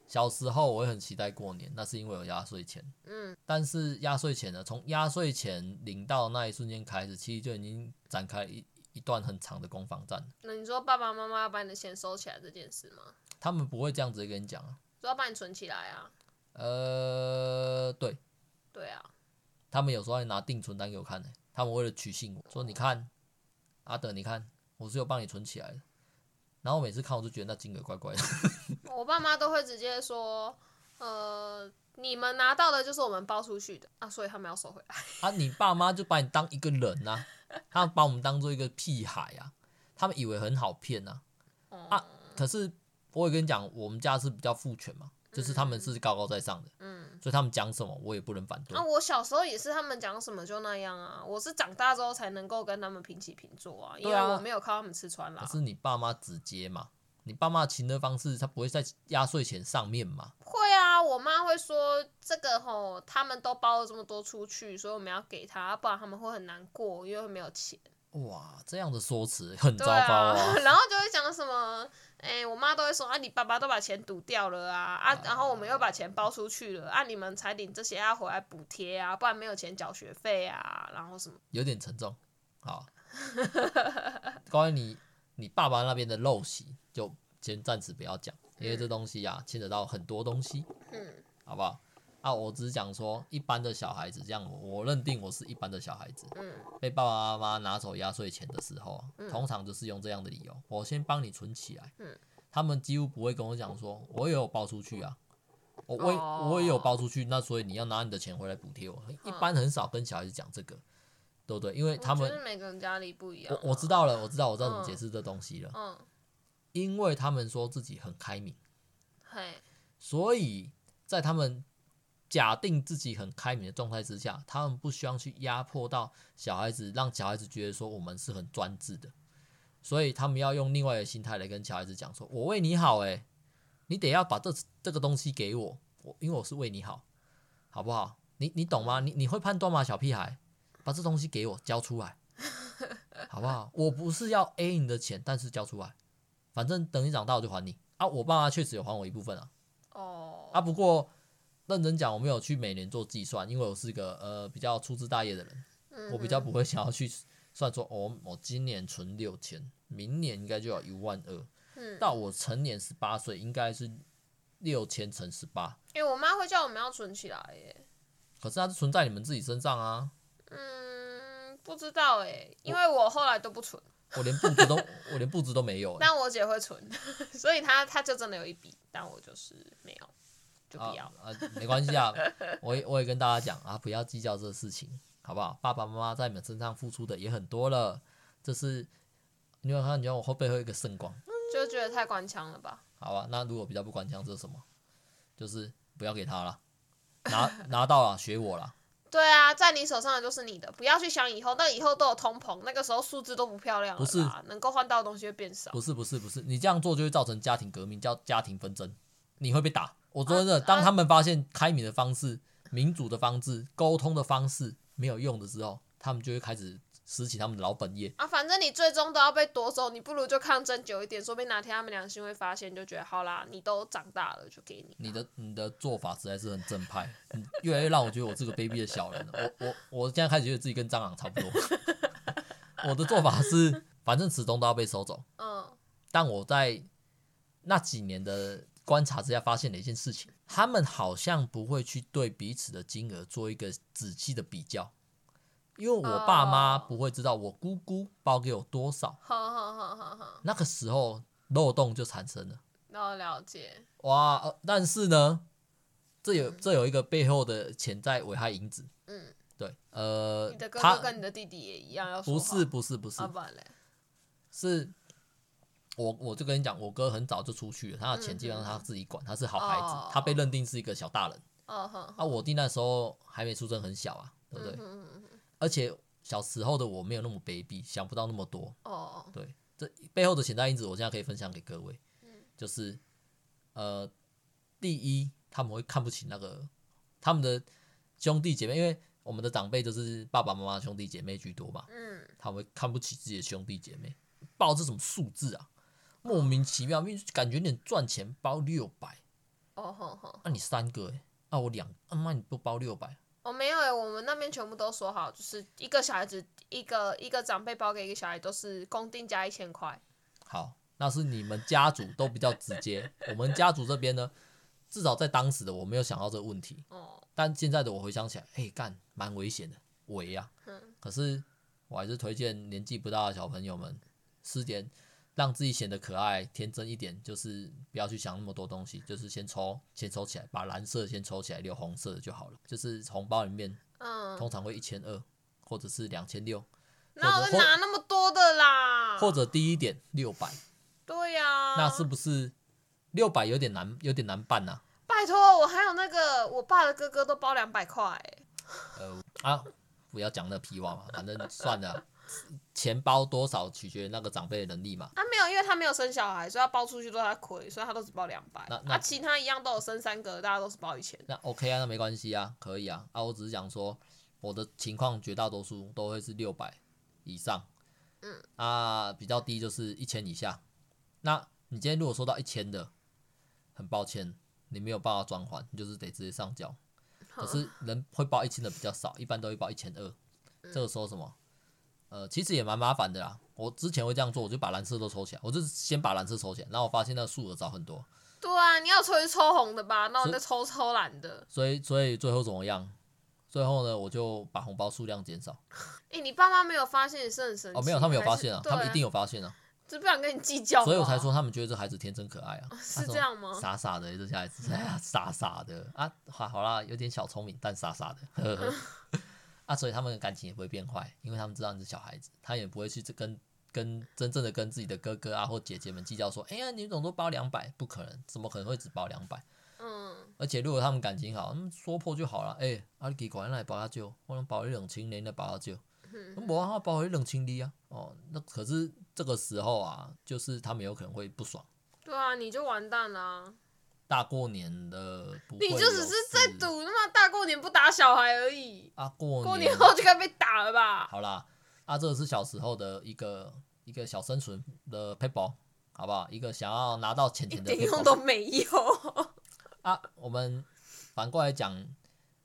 小时候我会很期待过年，那是因为有压岁钱。嗯，但是压岁钱呢，从压岁钱领到那一瞬间开始，其实就已经展开一一段很长的攻防战。那你说爸爸妈妈要把你的钱收起来这件事吗？他们不会这样直接跟你讲啊，说要把你存起来啊。呃，对，对啊，他们有时候还拿定存单给我看呢，他们为了取信我，说你看，阿德，你看，我是有帮你存起来的。然后我每次看，我都觉得那金额怪怪的。[LAUGHS] 我爸妈都会直接说：“呃，你们拿到的就是我们包出去的啊，所以他们要收回来。”啊，你爸妈就把你当一个人呐、啊，他们把我们当做一个屁孩啊，他们以为很好骗呐、啊。啊，可是我也跟你讲，我们家是比较父权嘛，就是他们是高高在上的，嗯，所以他们讲什么我也不能反对。那、啊、我小时候也是，他们讲什么就那样啊。我是长大之后才能够跟他们平起平坐啊，因为我没有靠他们吃穿啦。可是你爸妈直接嘛，你爸妈请的方式，他不会在压岁钱上面嘛？会啊，我妈会说这个吼，他们都包了这么多出去，所以我们要给他，不然他们会很难过，因为会没有钱。哇，这样的说辞很糟糕啊！啊 [LAUGHS] 然后就会讲什么，哎、欸，我妈都会说啊，你爸爸都把钱赌掉了啊啊，然后我们又把钱包出去了啊，你们才领这些要回来补贴啊，不然没有钱缴学费啊，然后什么？有点沉重。好，[LAUGHS] 关于你你爸爸那边的陋习，就先暂时不要讲，因为这东西啊牵扯到很多东西，嗯，好不好？啊，我只是讲说一般的小孩子这样，我认定我是一般的小孩子。嗯，被爸爸妈妈拿走压岁钱的时候，通常就是用这样的理由，我先帮你存起来。嗯，他们几乎不会跟我讲说，我也有包出去啊，我我我也有包出去，那所以你要拿你的钱回来补贴我。一般很少跟小孩子讲这个，对不对？因为他们每个人家里不一样。我我知道了，我知道我知道怎么解释这东西了。嗯，因为他们说自己很开明，所以在他们。假定自己很开明的状态之下，他们不需要去压迫到小孩子，让小孩子觉得说我们是很专制的，所以他们要用另外的心态来跟小孩子讲说：“我为你好，诶，你得要把这这个东西给我，我因为我是为你好，好不好？你你懂吗？你你会判断吗，小屁孩？把这东西给我交出来，[LAUGHS] 好不好？我不是要 A 你的钱，但是交出来，反正等你长大我就还你啊。我爸妈确实有还我一部分啊，哦，啊不过。认真讲，我没有去每年做计算，因为我是个呃比较粗枝大叶的人，我比较不会想要去算说，哦，我今年存六千，明年应该就要一万二，到我成年十八岁应该是六千乘十八。因为我妈会叫我们要存起来耶，可是它是存在你们自己身上啊。嗯，不知道哎，因为我后来都不存，我连布置都我连布置都没有。[LAUGHS] 但我姐会存，[LAUGHS] 所以她她就真的有一笔，但我就是没有。啊啊，没关系啊，[LAUGHS] 我也我也跟大家讲啊，不要计较这个事情，好不好？爸爸妈妈在你们身上付出的也很多了，这是你有看，你看我后背后有一个圣光，就觉得太官腔了吧？好吧，那如果比较不官腔，这是什么？就是不要给他了，拿 [LAUGHS] 拿到了学我了。对啊，在你手上的就是你的，不要去想以后，那以后都有通膨，那个时候数字都不漂亮了，不是能够换到的东西会变少。不是不是不是，你这样做就会造成家庭革命，叫家庭纷争，你会被打。我说真的，当他们发现开明的方式、民主的方式、沟通的方式没有用的时候，他们就会开始拾起他们的老本业啊。反正你最终都要被夺走，你不如就抗争久一点，说不定哪天他们良心会发现，就觉得好啦，你都长大了，就给你。你的你的做法实在是很正派，越来越让我觉得我是个卑鄙的小人了。我我我现在开始觉得自己跟蟑螂差不多。[LAUGHS] 我的做法是，反正始终都要被收走。嗯。但我在那几年的。观察之下发现了一件事情，他们好像不会去对彼此的金额做一个仔细的比较，因为我爸妈不会知道我姑姑包给我多少，那个时候漏洞就产生了。那了解。哇，但是呢，这有这有一个背后的潜在危害因子。嗯，对，呃，你的哥哥跟你的弟弟也一样要说。不是不是不是，是。我我就跟你讲，我哥很早就出去了，他的钱基本上他自己管，他是好孩子，他被认定是一个小大人。啊，我弟那时候还没出生，很小啊，对不对？而且小时候的我没有那么卑鄙，想不到那么多。哦，对，这背后的潜在因子，我现在可以分享给各位。就是呃，第一，他们会看不起那个他们的兄弟姐妹，因为我们的长辈就是爸爸妈妈兄弟姐妹居多嘛。嗯，他们会看不起自己的兄弟姐妹，报这种数字啊。莫名其妙，因为感觉你赚钱包六百，哦吼吼，那你三个哎，那我两，那妈你不包六百？哦没有哎，我们那边全部都说好，就是一个小孩子一个一个长辈包给一个小孩都是公定加一千块。好，那是你们家族都比较直接，[LAUGHS] 我们家族这边呢，至少在当时的我没有想到这个问题，哦，但现在的我回想起来，哎干，蛮危险的，危啊，嗯，可是我还是推荐年纪不大的小朋友们吃点。让自己显得可爱、天真一点，就是不要去想那么多东西，就是先抽，先抽起来，把蓝色先抽起来，留红色的就好了。就是红包里面，嗯，通常会一千二，或者是两千六。哪有拿那么多的啦？或者低一点六百。对呀。那是不是六百有点难，有点难办呐？拜拜托，我还有那个我爸的哥哥都包两百块。呃啊，不要讲那屁话嘛，反正算了。钱包多少取决于那个长辈的能力嘛。啊、没有，因为他没有生小孩，所以他包出去都他亏，所以他都只包两百。那那、啊、其他一样都有生三个，大家都是包一千。那 OK 啊，那没关系啊，可以啊。啊，我只是讲说我的情况，绝大多数都会是六百以上。嗯。啊，比较低就是一千以下。那你今天如果收到一千的，很抱歉，你没有办法转还，你就是得直接上交。可是人会报一千的比较少，一般都会报一千二。这个时候什么？呃，其实也蛮麻烦的啦。我之前会这样做，我就把蓝色都抽起来，我就先把蓝色抽起来，然后我发现那个数额少很多。对啊，你要抽就抽红的吧？那我再抽抽蓝的。所以，所以最后怎么样？最后呢，我就把红包数量减少。哎、欸，你爸妈没有发现也是很神奇。哦，没有，他们有发现啊，他们一定有发现啊。就不想跟你计较。[LAUGHS] 所以我才说他们觉得这孩子天真可爱啊。[LAUGHS] 是这样吗？傻傻的，这小孩子，哎呀，傻傻的啊，好，好啦，有点小聪明，但傻傻的。呵呵 [LAUGHS] 啊，所以他们的感情也不会变坏，因为他们知道你是小孩子，他也不会去跟跟真正的跟自己的哥哥啊或姐姐们计较说，哎呀，你总都包两百，不可能，怎么可能会只包两百？嗯，而且如果他们感情好，嗯，说破就好了，哎，阿你给管来包他就，我能包一两千年的包他就，那我让他包一两千的啊，哦，那可是这个时候啊，就是他们有可能会不爽。对啊，你就完蛋了。大过年的，你就只是在赌，他妈大过年不打小孩而已。啊，过年，过年后就该被打了吧？好啦，啊，这个是小时候的一个一个小生存的 paper，，好不好？一个想要拿到钱钱的。一点用都没有。[LAUGHS] 啊，我们反过来讲，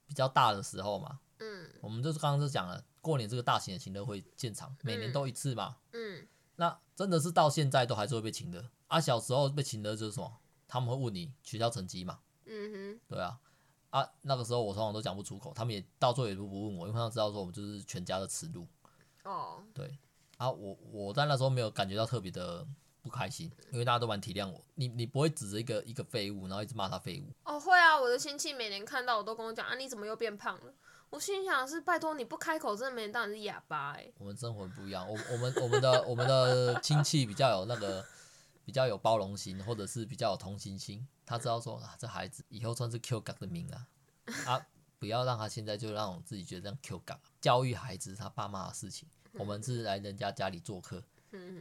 比较大的时候嘛，嗯，我们就是刚刚就讲了，过年这个大型的请乐会现场，每年都一次嘛，嗯，嗯，那真的是到现在都还是会被请的。啊，小时候被请的就是什么？他们会问你学校成绩嘛？嗯哼，对啊，啊，那个时候我通常都讲不出口，他们也到最后也都不问我，因为他们知道说我们就是全家的耻辱。哦，对，啊，我我在那时候没有感觉到特别的不开心，因为大家都蛮体谅我。你你不会指着一个一个废物，然后一直骂他废物。哦，会啊，我的亲戚每年看到我都跟我讲啊，你怎么又变胖了？我心想是拜托你不开口，真的没人当你是哑巴哎、欸。我们生活不一样，我我们我们的我们的亲戚比较有那个。比较有包容心，或者是比较有同情心，他知道说啊，这孩子以后算是 Q 港的命啊，啊，不要让他现在就让我自己觉得这样 Q 港。教育孩子他爸妈的事情，我们是来人家家里做客，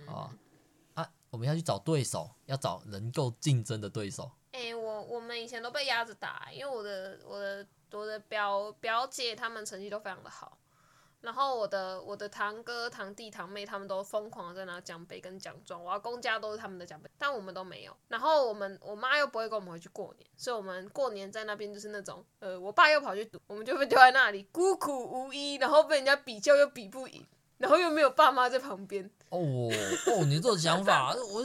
啊啊，我们要去找对手，要找能够竞争的对手。哎、欸，我我们以前都被压着打，因为我的我的我的表表姐他们成绩都非常的好。然后我的我的堂哥堂弟堂妹他们都疯狂的在拿奖杯跟奖状，我阿公家都是他们的奖杯，但我们都没有。然后我们我妈又不会跟我们回去过年，所以我们过年在那边就是那种，呃，我爸又跑去赌，我们就被丢在那里孤苦无依，然后被人家比较又比不赢，然后又没有爸妈在旁边。哦哦，你这种想法，[LAUGHS] 我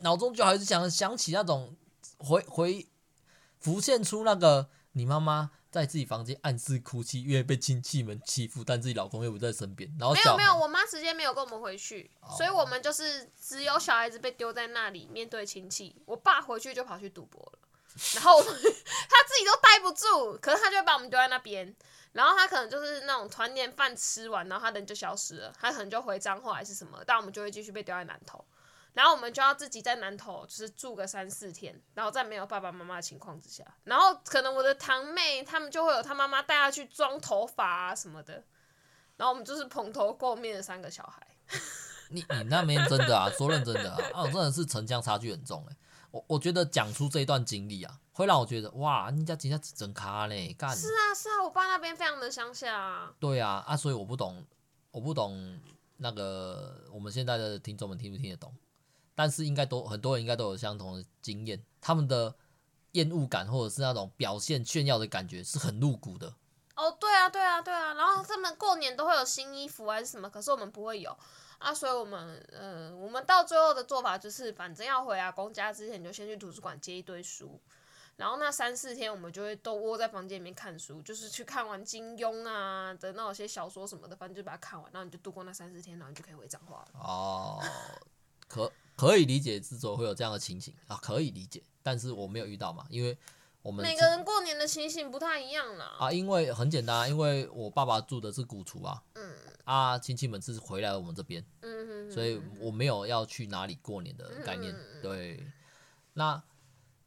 脑中就还是想想起那种回回浮现出那个你妈妈。在自己房间暗自哭泣，因为被亲戚们欺负，但自己老公又不在身边。然后没有没有，我妈直接没有跟我们回去，哦、所以我们就是只有小孩子被丢在那里面对亲戚。我爸回去就跑去赌博了，然后 [LAUGHS] 他自己都待不住，可是他就会把我们丢在那边。然后他可能就是那种团年饭吃完，然后他人就消失了，他可能就回彰化还是什么，但我们就会继续被丢在南投。然后我们就要自己在南头，就是住个三四天，然后在没有爸爸妈妈的情况之下，然后可能我的堂妹他们就会有他妈妈带她去装头发啊什么的，然后我们就是蓬头垢面的三个小孩。[LAUGHS] 你你那边真的啊，说认真的啊，啊真的是城乡差距很重哎。我我觉得讲出这一段经历啊，会让我觉得哇，人家真的整卡嘞，干。是啊是啊，我爸那边非常的乡下啊。对啊啊，所以我不懂，我不懂那个我们现在的听众们听不听得懂？但是应该都很多人应该都有相同的经验，他们的厌恶感或者是那种表现炫耀的感觉是很露骨的。哦，对啊，对啊，对啊。然后他们过年都会有新衣服还是什么，可是我们不会有啊。所以我们，呃，我们到最后的做法就是，反正要回阿公家之前，你就先去图书馆借一堆书，然后那三四天我们就会都窝在房间里面看书，就是去看完金庸啊的那些小说什么的，反正就把它看完，然后你就度过那三四天，然后你就可以回彰化了。哦，可。可以理解之所以会有这样的情形啊，可以理解，但是我没有遇到嘛，因为我们每个人过年的情形不太一样啦。啊，因为很简单，因为我爸爸住的是古厝啊，嗯，啊，亲戚们是回来我们这边，嗯哼，所以我没有要去哪里过年的概念，嗯、对。那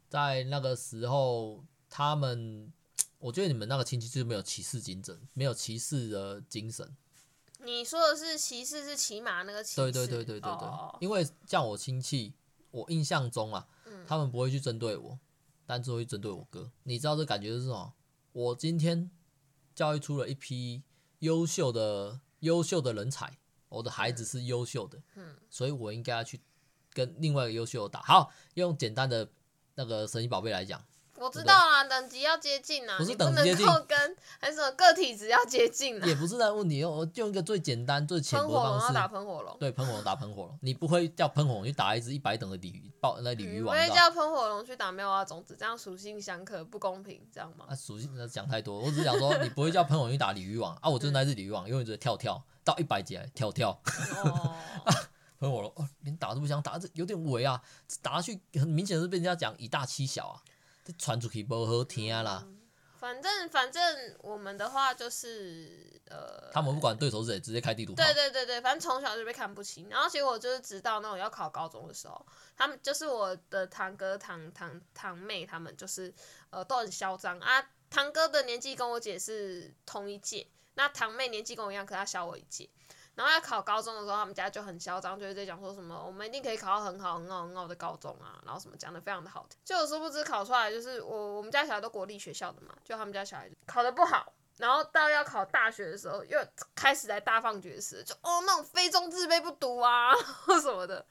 在那个时候他们，我觉得你们那个亲戚就是没有歧视精神，没有歧视的精神。你说的是骑士是骑马那个骑士？对对对对对对，哦、因为像我亲戚，我印象中啊，嗯、他们不会去针对我，但只会针对我哥。你知道这感觉是什么？我今天教育出了一批优秀的优秀的人才，我的孩子是优秀的，嗯，所以我应该要去跟另外一个优秀的打。好，用简单的那个神奇宝贝来讲。我知道啊，等级要接近啊，不是等级接近，跟还是什么个体值要接近啊。也不是那问题，我就用一个最简单、最浅薄的方式。打喷火龙，对，喷火龙打喷火龙，你不会叫喷火龙去打一只一百等的鲤鱼，爆那鲤鱼王。我会叫喷火龙去打妙蛙种子，这样属性相克不公平，这样吗？啊，属性讲太多，我只是讲说你不会叫喷火龙去打鲤鱼王啊，我就是那只鲤鱼王，永远只跳跳到一百级来跳跳。哦。喷火龙哦，连打都不想打，这有点违啊，打下去很明显是被人家讲以大欺小啊。传出去不好听啦。嗯、反正反正我们的话就是呃，他们不管对手是谁，直接开地图。对对对对，反正从小就被看不起。然后结果就是直到那种要考高中的时候，他们就是我的堂哥堂堂堂妹，他们就是呃都很嚣张啊。堂哥的年纪跟我姐是同一届，那堂妹年纪跟我一样，可他小我一届。然后要考高中的时候，他们家就很嚣张，就是在讲说什么我们一定可以考到很好、很好、很好的高中啊，然后什么讲的非常的好听。就殊不知考出来就是我我们家小孩都国立学校的嘛，就他们家小孩考得不好，然后到要考大学的时候又开始来大放厥词，就哦那种非中字辈不读啊 [LAUGHS] 什么的，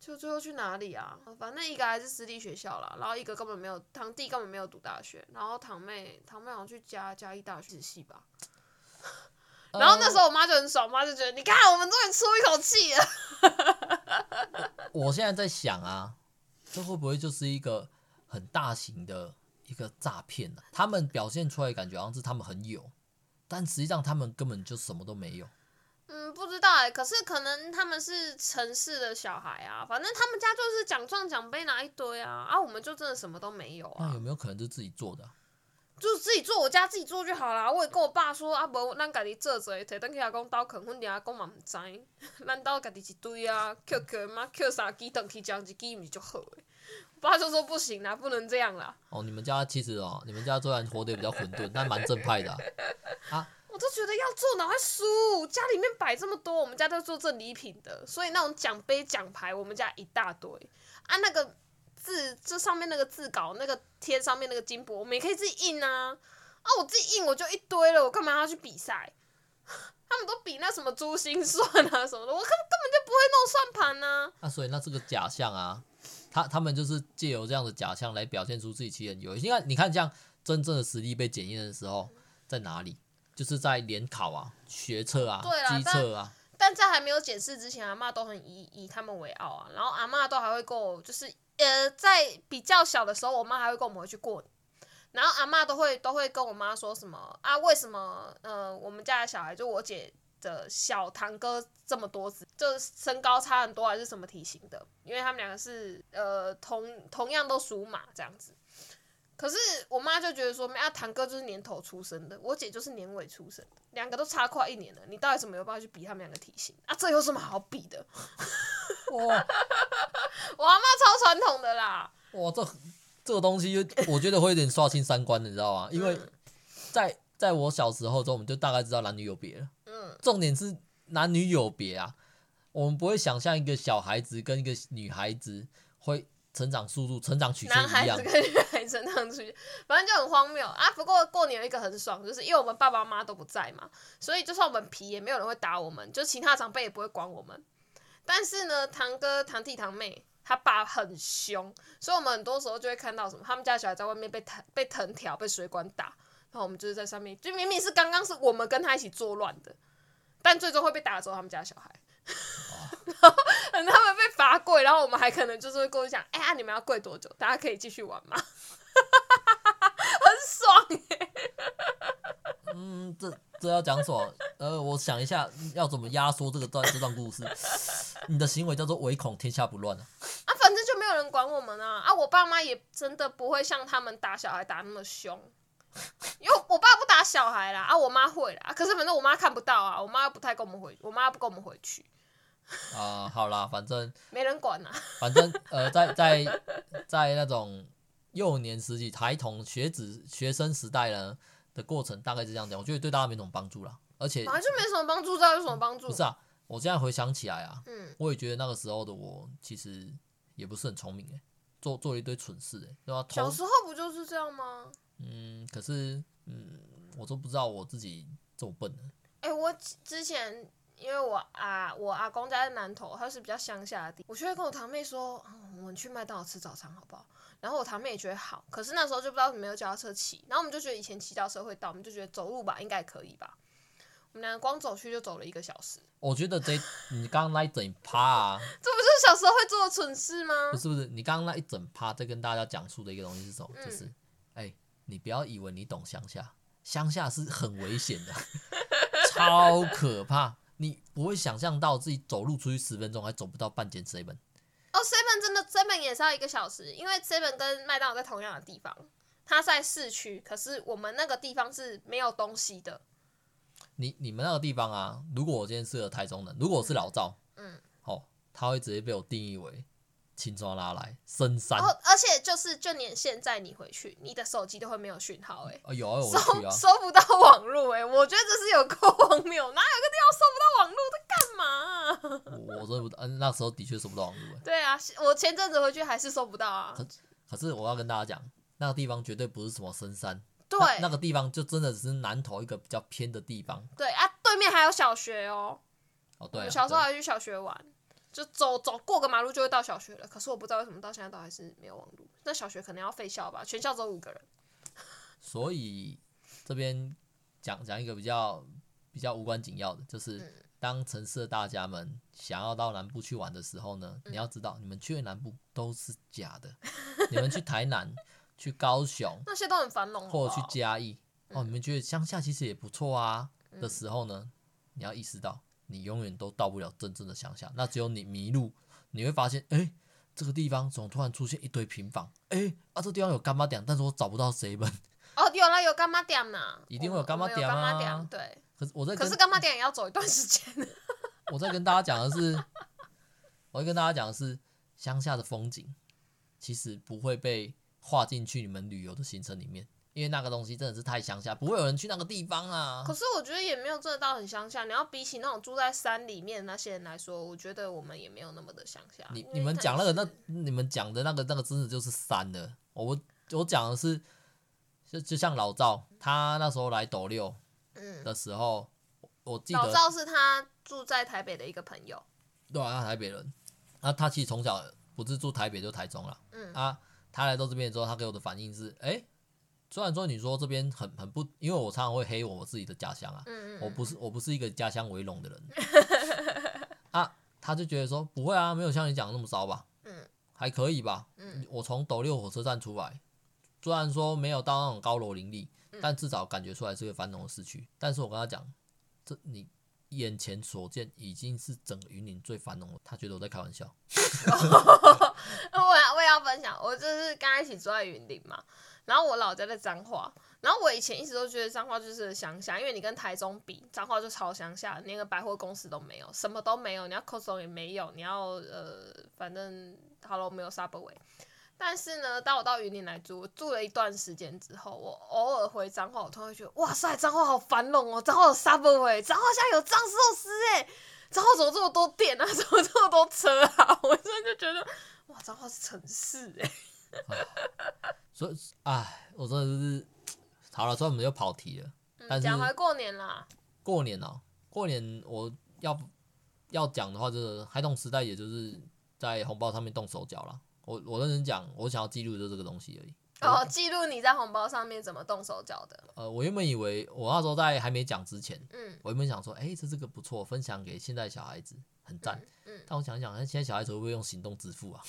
就最后去哪里啊？反正一个还是私立学校啦，然后一个根本没有堂弟根本没有读大学，然后堂妹堂妹好像去嘉嘉义大学系吧。然后那时候我妈就很爽，我妈就觉得你看我们终于出一口气了。我现在在想啊，这会不会就是一个很大型的一个诈骗呢？他们表现出来感觉好像是他们很有，但实际上他们根本就什么都没有。嗯，不知道哎、欸，可是可能他们是城市的小孩啊，反正他们家就是奖状奖杯拿一堆啊，啊，我们就真的什么都没有啊。那有没有可能是自己做的？就是自己做，我家自己做就好啦。我也跟我爸说啊，无咱家己做做，摕等去阿公兜囥，阮爹阿公嘛毋知，[LAUGHS] 咱兜家己一堆啊，Q Q 嘛捡三支等去将一支毋是就好诶。我爸就说不行啦，不能这样啦。哦，你们家其实哦，你们家虽然活得比较混沌，但蛮正派的啊。[LAUGHS] 啊我都觉得要做哪会输，家里面摆这么多，我们家都做赠礼品的，所以那种奖杯奖牌，我们家一大堆啊，那个。字这上面那个字稿，那个贴上面那个金箔，我们也可以自己印啊！啊，我自己印我就一堆了，我干嘛要去比赛？他们都比那什么珠心算啊什么的，我根根本就不会弄算盘呢。啊，所以那这个假象啊，他他们就是借由这样的假象来表现出自己其实很有。因为你看，这样真正的实力被检验的时候在哪里？就是在联考啊、学测啊、机测啊。但在还没有检视之前，阿嬷都很以以他们为傲啊。然后阿嬷都还会跟我就是。呃，在比较小的时候，我妈还会跟我们回去过，然后阿嬷都会都会跟我妈说什么啊？为什么呃，我们家的小孩就我姐的小堂哥这么多只，就身高差很多，还是什么体型的？因为他们两个是呃同同样都属马这样子。可是我妈就觉得说，啊，堂哥就是年头出生的，我姐就是年尾出生的，两个都差快一年了，你到底怎么有办法去比他们两个体型啊？这有什么好比的？哇 [LAUGHS] 我阿妈超传统的啦！哇，这这个东西，我觉得会有点刷新三观，你知道吗？因为在在我小时候中，我们就大概知道男女有别了。嗯，重点是男女有别啊，我们不会想象一个小孩子跟一个女孩子会成长速度、成长曲线一样。男孩子跟女孩子成长曲线，反正就很荒谬啊。不过过年一个很爽，就是因为我们爸爸妈妈都不在嘛，所以就算我们皮，也没有人会打我们，就其他长辈也不会管我们。但是呢，堂哥、堂弟、堂妹，他爸很凶，所以我们很多时候就会看到什么，他们家小孩在外面被藤被藤条、被水管打，然后我们就是在上面，就明明是刚刚是我们跟他一起作乱的，但最终会被打走他们家小孩，然后等他们被罚跪，然后我们还可能就是会过去讲，哎呀，你们要跪多久？大家可以继续玩吗？[LAUGHS] 很爽耶！嗯，这这要讲什么？呃，我想一下，要怎么压缩这个段这段故事？你的行为叫做唯恐天下不乱啊！[LAUGHS] 啊，反正就没有人管我们啊！啊，我爸妈也真的不会像他们打小孩打那么凶，因为我爸不打小孩啦，啊，我妈会啦。可是反正我妈看不到啊，我妈不太跟我们回，我妈不跟我们回去。[LAUGHS] 啊、呃，好啦，反正没人管呐。[LAUGHS] 反正呃，在在在那种幼年时期、孩童、学子、学生时代呢的过程，大概是这样讲。我觉得对大家没什么帮助啦，而且本来就没什么帮助，知道有什么帮助？不是啊，我现在回想起来啊，嗯，我也觉得那个时候的我其实也不是很聪明诶，做做了一堆蠢事诶，对吧？小时候不就是这样吗？嗯，可是嗯，我都不知道我自己这么笨呢。哎、欸，我之前因为我啊，我阿公家在南投，他是比较乡下的地，我就会跟我堂妹说，哦、我们去麦当劳吃早餐好不好？然后我堂妹也觉得好，可是那时候就不知道为什么没有脚踏车骑，然后我们就觉得以前骑脚踏车会到，我们就觉得走路吧应该可以吧。我们两个光走去就走了一个小时。我觉得这 [LAUGHS] 你刚刚那一整趴啊，这不就是小时候会做的蠢事吗？不是不是，你刚刚那一整趴在跟大家讲述的一个东西是什么？嗯、就是，哎、欸，你不要以为你懂乡下，乡下是很危险的。[LAUGHS] 超可怕！你不会想象到自己走路出去十分钟还走不到半间 seven。哦，seven 真的 seven 也是要一个小时，因为 seven 跟麦当劳在同样的地方，它在市区，可是我们那个地方是没有东西的。你你们那个地方啊，如果我今天是个台中人，如果我是老赵，嗯，哦，他会直接被我定义为。轻装拉来深山，哦，而且就是就连现在你回去，你的手机都会没有讯号，哎，有啊，有收收不到网络，哎，我觉得这是有够荒谬，[LAUGHS] 哪有个地方收不到网络在干嘛、啊？我我真的不，嗯，那时候的确收不到网络，对啊，我前阵子回去还是收不到啊。可可是我要跟大家讲，那个地方绝对不是什么深山，对，那，那个地方就真的只是南投一个比较偏的地方。对啊，对面还有小学哦。哦，对、啊，我小时候还去小学玩。就走走过个马路就会到小学了，可是我不知道为什么到现在都还是没有网络。那小学可能要废校吧？全校只有五个人。[LAUGHS] 所以这边讲讲一个比较比较无关紧要的，就是当城市的大家们想要到南部去玩的时候呢，嗯、你要知道，你们去的南部都是假的。你们去台南、去高雄那些都很繁荣，或者去嘉义哦，你们觉得乡下其实也不错啊的时候呢，你要意识到。你永远都到不了真正的乡下，那只有你迷路，你会发现，哎、欸，这个地方怎么突然出现一堆平房？哎、欸，啊，这个、地方有干妈店，但是我找不到 seven。[LAUGHS] 哦，有了，有干妈店呐，一定会有干妈店啊。对，可是我在，可是干妈店也要走一段时间。[LAUGHS] 我在跟大家讲的是，我在跟大家讲的是，乡下的风景其实不会被划进去你们旅游的行程里面。因为那个东西真的是太乡下，不会有人去那个地方啊。可是我觉得也没有真的到很乡下。你要比起那种住在山里面那些人来说，我觉得我们也没有那么的乡下。你你们讲那个那你们讲的那个那个真的就是山的。我我讲的是，就就像老赵他那时候来斗六的时候，嗯、我记得老赵是他住在台北的一个朋友。对啊，他台北人。那他其实从小不是住台北就台中了。嗯啊，他来到这边之后，他给我的反应是，哎、欸。虽然说你说这边很很不，因为我常常会黑我自己的家乡啊，嗯嗯我不是我不是一个家乡为荣的人 [LAUGHS] 啊，他就觉得说不会啊，没有像你讲的那么糟吧，嗯，还可以吧，嗯，我从斗六火车站出来，虽然说没有到那种高楼林立，但至少感觉出来是个繁荣的市区。但是我跟他讲，这你眼前所见已经是整个云林最繁荣了，他觉得我在开玩笑。[LAUGHS] [LAUGHS] 我也我也要分享，我就是刚一起住在云林嘛。然后我老家在彰化，然后我以前一直都觉得彰化就是乡下，因为你跟台中比，彰化就超乡下，连个百货公司都没有，什么都没有，你要 cos 也没有，你要呃，反正好了，我没有 Subway。但是呢，当我到云林来住，住了一段时间之后，我偶尔回彰化，我突然觉得，哇塞，彰化好繁荣哦，彰化有 Subway，彰化现在有藏寿司哎，彰化怎么这么多店啊，[LAUGHS] 怎么这么多车啊？[LAUGHS] 我真的就觉得，哇，彰化是城市哎。[LAUGHS] 所以，哎，我真的是 [TSK] 好了，所以我们就跑题了。嗯、但是讲回过年啦，过年哦，过年我要要讲的话，就是孩童时代，也就是在红包上面动手脚了。我我认真讲，我想要记录的就这个东西而已。哦，记录你在红包上面怎么动手脚的？呃，我原本以为我那时候在还没讲之前，嗯，我原本想说，哎、欸，这这个不错，分享给现在小孩子，很赞、嗯。嗯，但我想想，那现在小孩子会不会用行动支付啊？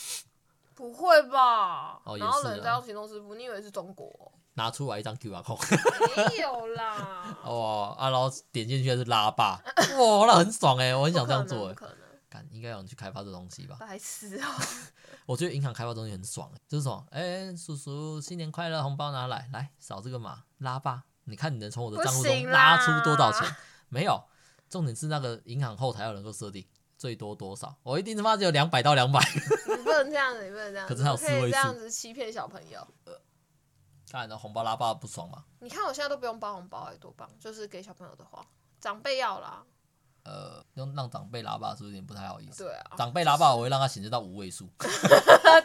不会吧？哦，然后人家用行动支付，你以为是中国？拿出来一张 QR code，没有啦。[LAUGHS] 哦啊，然后点进去是拉霸，[LAUGHS] 哇，那很爽哎，我很想这样做哎。可能，干，应该有人去开发这东西吧？白痴哦。[LAUGHS] 我觉得银行开发东西很爽，就是说，哎，叔叔新年快乐，红包拿来，来扫这个码，拉霸，你看你能从我的账户中拉出多少钱？没有，重点是那个银行后台要能够设定。最多多少？我一定他妈只有两百到两百。你不能这样子，你不能这样子。可是还有四位数。可以这样子欺骗小朋友。当然了红包拉爆不爽吗？你看我现在都不用包红包，哎，多棒！就是给小朋友的话，长辈要啦。呃，用让长辈拉爸是不是有点不太好意思？对啊，长辈拉爸我会让他显示到五位数，[LAUGHS]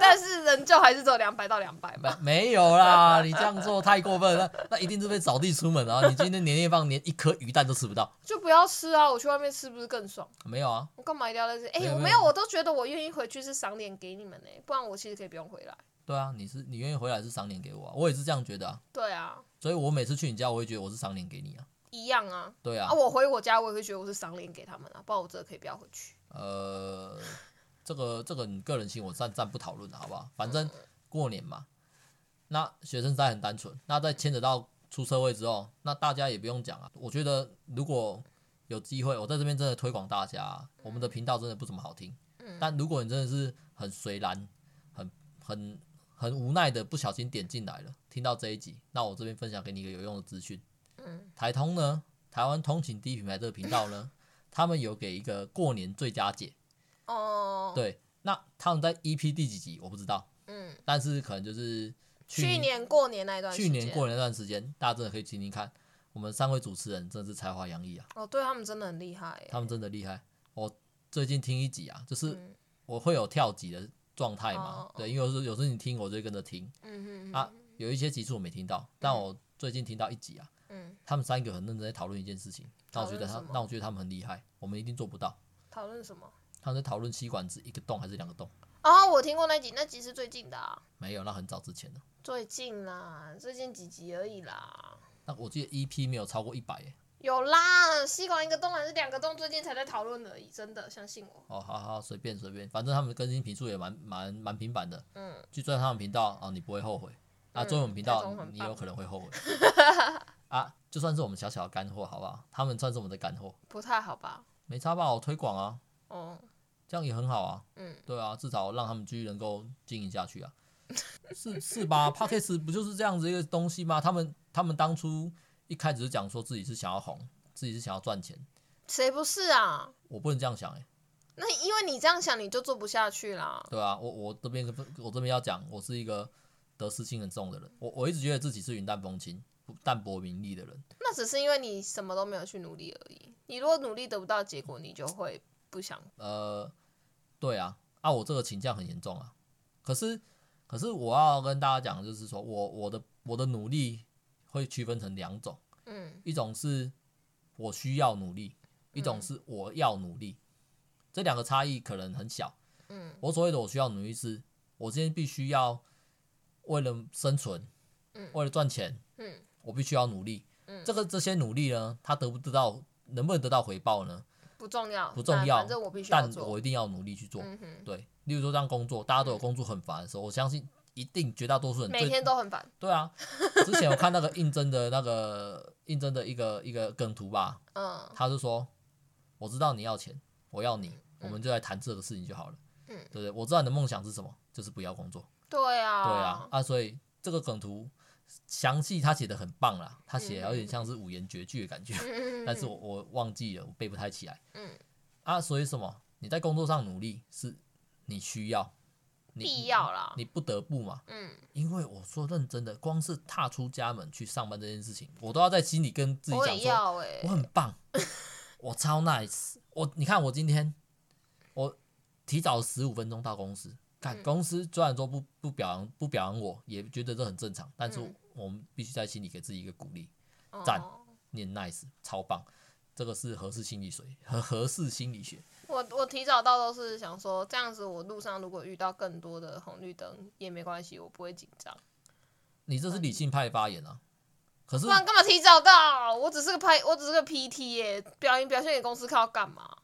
但是仍旧还是只有两百到两百吧。没有啦，[LAUGHS] 你这样做太过分了，那那一定是被扫地出门啊！你今天年夜饭连一颗鱼蛋都吃不到，就不要吃啊！我去外面吃不是更爽？没有啊，我干嘛一定要在这？哎、欸，我没有，我都觉得我愿意回去是赏脸给你们呢、欸，不然我其实可以不用回来。对啊，你是你愿意回来是赏脸给我啊，我也是这样觉得啊。对啊，所以我每次去你家，我会觉得我是赏脸给你啊。一样啊。对啊。啊，我回我家，我也会觉得我是赏脸给他们啊，不然我真的可以不要回去。呃，[LAUGHS] 这个这个你个人性我暂暂不讨论了，好不好？反正过年嘛，那学生时代很单纯，那在牵扯到出社会之后，那大家也不用讲啊。我觉得如果有机会，我在这边真的推广大家啊，我们的频道真的不怎么好听。嗯。但如果你真的是很随然，很很。很无奈的不小心点进来了，听到这一集，那我这边分享给你一个有用的资讯。嗯，台通呢，台湾通勤第一品牌这个频道呢，[LAUGHS] 他们有给一个过年最佳解。哦。对，那他们在 EP 第几集我不知道。嗯。但是可能就是去年，过年那段时间，去年过年那段时间，大家真的可以听听看，我们三位主持人真的是才华洋溢啊。哦，对他们真的很厉害。他们真的厉害。我最近听一集啊，就是我会有跳级的。状态嘛，oh, 对，因为有时有时候你听，我就跟着听。嗯啊，有一些集数我没听到，但我最近听到一集啊，嗯，他们三个很认真在讨论一件事情，那我觉得他，那我觉得他们很厉害，我们一定做不到。讨论什么？他们在讨论吸管子一个洞还是两个洞？哦，oh, 我听过那集，那集是最近的啊。没有，那很早之前的。最近啦，最近几集而已啦。那我记得 EP 没有超过一百耶。有啦，吸管一个洞还是两个洞？最近才在讨论而已，真的相信我。哦，好好随便随便，反正他们更新频数也蛮蛮蛮频繁的。嗯，去追他们频道啊，你不会后悔。啊，追我们频道，你有可能会后悔。[LAUGHS] 啊，就算是我们小小的干货，好不好？他们算是我们的干货。不太好吧？没差吧？我推广啊。哦。这样也很好啊。嗯。对啊，至少让他们继续能够经营下去啊。[LAUGHS] 是是吧？Podcast 不就是这样子一个东西吗？他们他们当初。一开始是讲说自己是想要红，自己是想要赚钱，谁不是啊？我不能这样想哎、欸。那因为你这样想，你就做不下去啦。对啊，我我这边我这边要讲，我是一个得失心很重的人。我我一直觉得自己是云淡风轻、淡泊名利的人。那只是因为你什么都没有去努力而已。你如果努力得不到结果，你就会不想。呃，对啊，啊，我这个倾向很严重啊。可是可是我要跟大家讲，就是说我我的我的努力。会区分成两种，嗯，一种是我需要努力，一种是我要努力，这两个差异可能很小，嗯，我所谓的我需要努力是，我今天必须要为了生存，嗯，为了赚钱，嗯，我必须要努力，嗯，这个这些努力呢，他得不得到，能不能得到回报呢？不重要，不重要，反正我必须，但我一定要努力去做，对，例如说这样工作，大家都有工作很烦的时候，我相信。一定绝大多数人每天都很烦。对啊，之前我看那个应征的那个应征的一个一个梗图吧，嗯，他是说，我知道你要钱，我要你，我们就来谈这个事情就好了，嗯，对不对？我知道你的梦想是什么，就是不要工作。对啊，对啊，啊，所以这个梗图详细他写的很棒啦，他写的有点像是五言绝句的感觉，但是我我忘记了，我背不太起来，嗯，啊，所以什么？你在工作上努力是你需要。必要啦，你不得不嘛。嗯，因为我说认真的，光是踏出家门去上班这件事情，我都要在心里跟自己讲说，我很棒，[LAUGHS] 我超 nice。我你看我今天，我提早十五分钟到公司，看公司虽然说不不表扬不表扬我，也觉得这很正常，但是我们必须在心里给自己一个鼓励，赞，念 nice，超棒。这个是合适心理学和合适心理学。我我提早到都是想说，这样子我路上如果遇到更多的红绿灯也没关系，我不会紧张。你这是理性派发言啊？可是，不然干嘛提早到？我只是个拍，我只是个 PT 耶，表演表现给公司看要干嘛？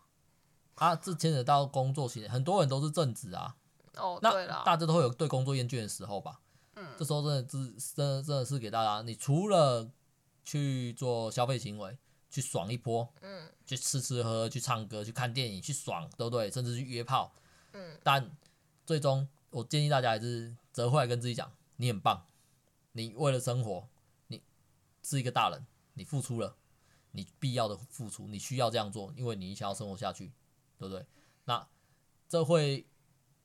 啊，这牵扯到工作型，很多人都是正职啊。哦，对了，大家都会有对工作厌倦的时候吧？嗯，这时候真的是真的真的是给大家，你除了去做消费行为。去爽一波，嗯，去吃吃喝喝，去唱歌，去看电影，去爽，对不对？甚至去约炮，嗯。但最终，我建议大家还是折回来跟自己讲：你很棒，你为了生活，你是一个大人，你付出了你必要的付出，你需要这样做，因为你想要生活下去，对不对？那这会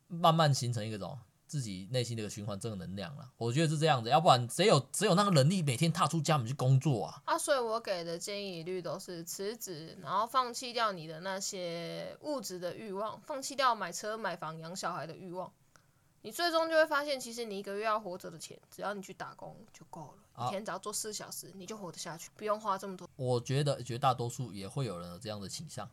慢慢形成一个种自己内心的一个循环正能量了。我觉得是这样子，要不然谁有谁有那个能力每天踏出家门去工作啊？啊，所以我给的建议一律都是辞职，然后放弃掉你的那些物质的欲望，放弃掉买车、买房、养小孩的欲望。你最终就会发现，其实你一个月要活着的钱，只要你去打工就够了。啊、一天只要做四小时，你就活得下去，不用花这么多。我觉得绝大多数也会有人有这样的倾向。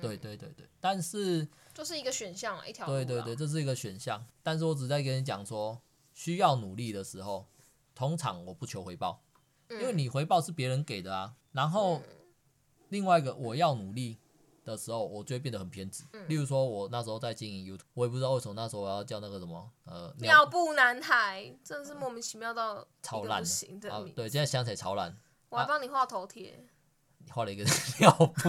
对对对对，但是就是一个选项啊，一条。对对对，这是一个选项。但是我只在跟你讲说，需要努力的时候，通常我不求回报，因为你回报是别人给的啊。然后另外一个，我要努力。的时候，我就会变得很偏执。例如说，我那时候在经营 YouTube，我也不知道为什么那时候我要叫那个什么呃尿布男孩，真的是莫名其妙到超烂的。啊，对，现在想起来超烂。我还帮你画头贴。你画了一个 [LAUGHS] 尿布，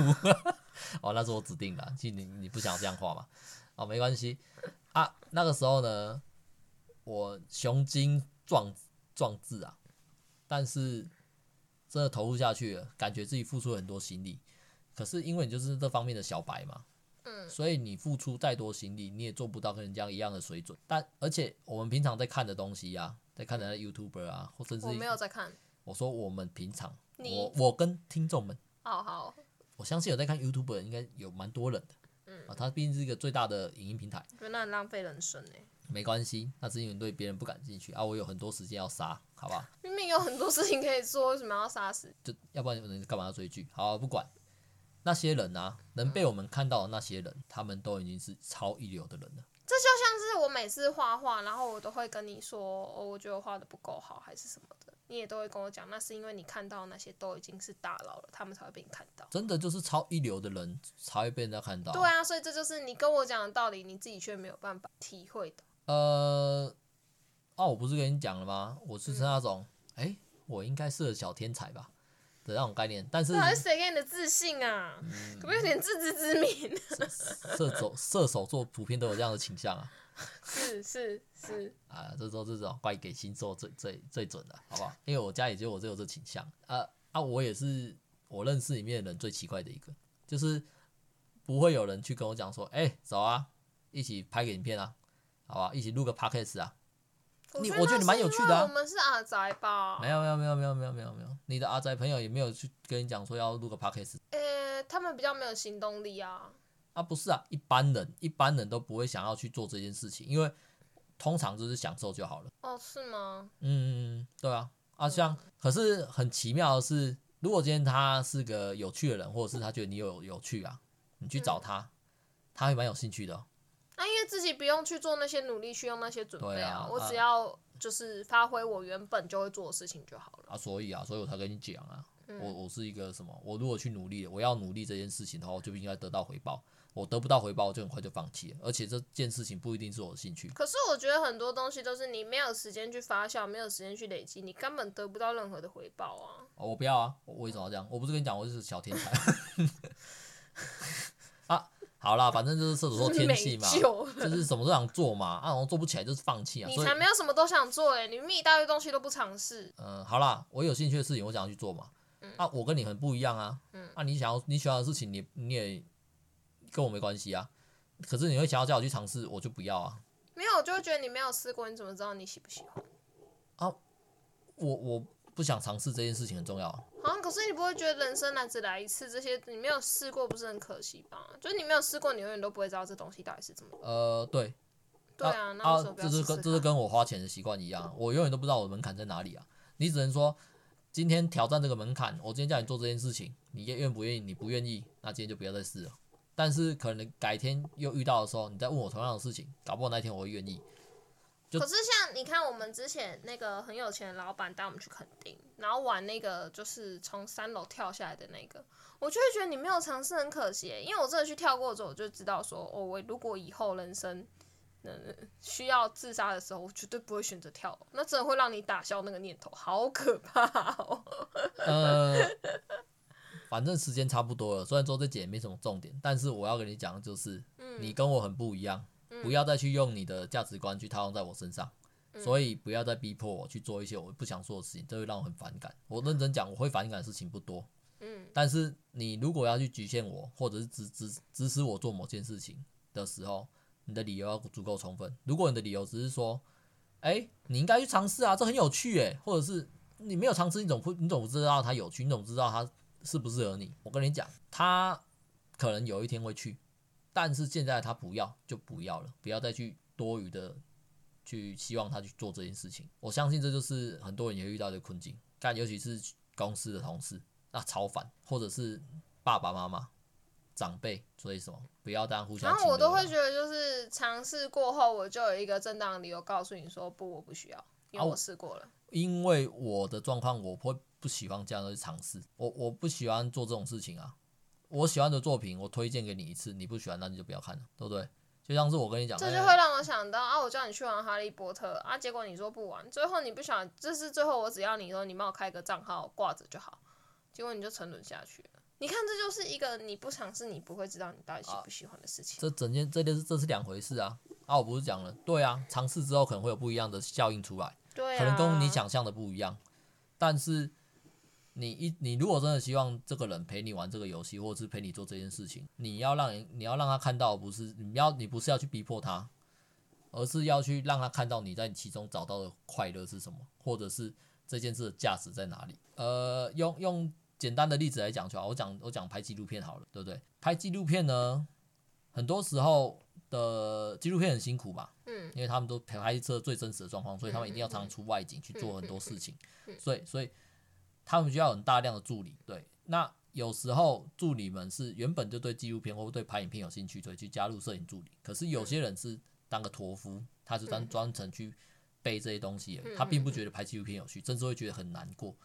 [LAUGHS] 哦，那是我指定的。其实你你不想这样画嘛？哦，没关系啊。那个时候呢，我雄心壮壮志啊，但是真的投入下去了，感觉自己付出了很多心力。可是因为你就是这方面的小白嘛，嗯，所以你付出再多心力，你也做不到跟人家一样的水准。但而且我们平常在看的东西呀、啊，在看的 YouTuber 啊，或者是我没有在看。我说我们平常，我我跟听众们，好好，我相信有在看 YouTuber 应该有蛮多人的，嗯啊，它毕竟是一个最大的影音平台。觉得那很浪费人生哎。没关系，那是因为对别人不感兴趣啊。我有很多时间要杀，好不好？[LAUGHS] 明明有很多事情可以做，为什么要杀死？就要不然你干嘛要追剧？好，不管。那些人啊，能被我们看到的那些人，嗯、他们都已经是超一流的人了。这就像是我每次画画，然后我都会跟你说，哦，我觉得我画的不够好，还是什么的，你也都会跟我讲，那是因为你看到那些都已经是大佬了，他们才会被你看到。真的就是超一流的人才会被人家看到。对啊，所以这就是你跟我讲的道理，你自己却没有办法体会的。呃，哦，我不是跟你讲了吗？我是那种，哎、嗯欸，我应该是个小天才吧。的那种概念，但是谁给你的自信啊？嗯、可不可以有点自知之明？[LAUGHS] 射手射手座普遍都有这样的倾向啊。[LAUGHS] 是是是 [LAUGHS] 啊，这时候这种怪给星座最最最准的，好不好？因为我家里就我就有这倾向啊啊，我也是我认识里面的人最奇怪的一个，就是不会有人去跟我讲说，哎、欸，走啊，一起拍个影片啊，好吧，一起录个 podcast 啊。你我觉得你蛮有趣的啊。我们是阿宅吧？没有没有没有没有没有没有没有，你的阿宅朋友也没有去跟你讲说要录个 podcast。呃，他们比较没有行动力啊。啊，不是啊，一般人一般人都不会想要去做这件事情，因为通常就是享受就好了。哦，是吗？嗯，对啊。啊，像可是很奇妙的是，如果今天他是个有趣的人，或者是他觉得你有有趣啊，你去找他，他会蛮有兴趣的。那因为自己不用去做那些努力，去用那些准备啊，我只要就是发挥我原本就会做的事情就好了。啊，所以啊，所以我才跟你讲啊，我我是一个什么？我如果去努力，我要努力这件事情的话，我就应该得到回报。我得不到回报，我就很快就放弃了。而且这件事情不一定是我的兴趣。可是我觉得很多东西都是你没有时间去发酵，没有时间去累积，你根本得不到任何的回报啊。哦，我不要啊！我为什么要这样？我不是跟你讲，我就是小天才。[LAUGHS] 啊。好啦，反正就是射手座天气嘛，就是什么都想做嘛，啊，然后做不起来就是放弃啊。你才没有什么都想做哎，你咪一大堆东西都不尝试。嗯，好啦，我有兴趣的事情我想要去做嘛。嗯，啊，我跟你很不一样啊。嗯，啊，你想要你喜欢的事情，你你也跟我没关系啊。可是你会想要叫我去尝试，我就不要啊。没有，我就会觉得你没有试过，你怎么知道你喜不喜欢？啊，我我。不想尝试这件事情很重要啊。好像可是你不会觉得人生来只来一次，这些你没有试过，不是很可惜吧？就是你没有试过，你永远都不会知道这东西到底是怎么。呃，对。对啊，那啊，这是跟这是跟我花钱的习惯一样，我永远都不知道我的门槛在哪里啊。你只能说今天挑战这个门槛，我今天叫你做这件事情，你愿不愿意？你不愿意，那今天就不要再试了。但是可能改天又遇到的时候，你再问我同样的事情，搞不好那天我会愿意。可是像你看，我们之前那个很有钱的老板带我们去垦丁，然后玩那个就是从三楼跳下来的那个，我就会觉得你没有尝试很可惜，因为我真的去跳过之后，我就知道说，哦，我如果以后人生嗯需要自杀的时候，我绝对不会选择跳，那真的会让你打消那个念头，好可怕哦。[LAUGHS] 呃，反正时间差不多了，虽然说这节也没什么重点，但是我要跟你讲的就是，你跟我很不一样。不要再去用你的价值观去套用在我身上，所以不要再逼迫我去做一些我不想做的事情，这会让我很反感。我认真讲，我会反感的事情不多，嗯，但是你如果要去局限我，或者是指指指使我做某件事情，的时候，你的理由要足够充分。如果你的理由只是说，哎、欸，你应该去尝试啊，这很有趣诶，或者是你没有尝试，你总不你总不知道它有趣，你总不知道它适不适合你。我跟你讲，他可能有一天会去，但是现在他不要就不要了，不要再去多余的去希望他去做这件事情。我相信这就是很多人也会遇到的困境，但尤其是公司的同事，那超烦，或者是爸爸妈妈。长辈，所以什么不要当互相。然后我都会觉得，就是尝试过后，我就有一个正当理由告诉你说不，我不需要，因为我试过了。啊、因为我的状况，我会不喜欢这样的去尝试。我我不喜欢做这种事情啊。我喜欢的作品，我推荐给你一次，你不喜欢，那你就不要看了，对不对？就像是我跟你讲，这就会让我想到啊，我叫你去玩哈利波特啊，结果你说不玩，最后你不想，这是最后我只要你说你帮我开个账号挂着就好，结果你就沉沦下去了。你看，这就是一个你不尝试，你不会知道你到底喜不喜欢的事情。啊、这整件这件事，这是两回事啊！啊，我不是讲了，对啊，尝试之后可能会有不一样的效应出来，对、啊，可能跟你想象的不一样。但是你一你如果真的希望这个人陪你玩这个游戏，或者是陪你做这件事情，你要让人，你要让他看到，不是你要你不是要去逼迫他，而是要去让他看到你在其中找到的快乐是什么，或者是这件事的价值在哪里。呃，用用。简单的例子来讲就好，我讲我讲拍纪录片好了，对不对？拍纪录片呢，很多时候的纪录片很辛苦嘛，嗯，因为他们都拍摄最真实的状况，所以他们一定要常常出外景去做很多事情，所以所以他们需要很大量的助理，对。那有时候助理们是原本就对纪录片或对拍影片有兴趣，所以，去加入摄影助理。可是有些人是当个托夫，他是专专程去背这些东西，他并不觉得拍纪录片有趣，甚至会觉得很难过，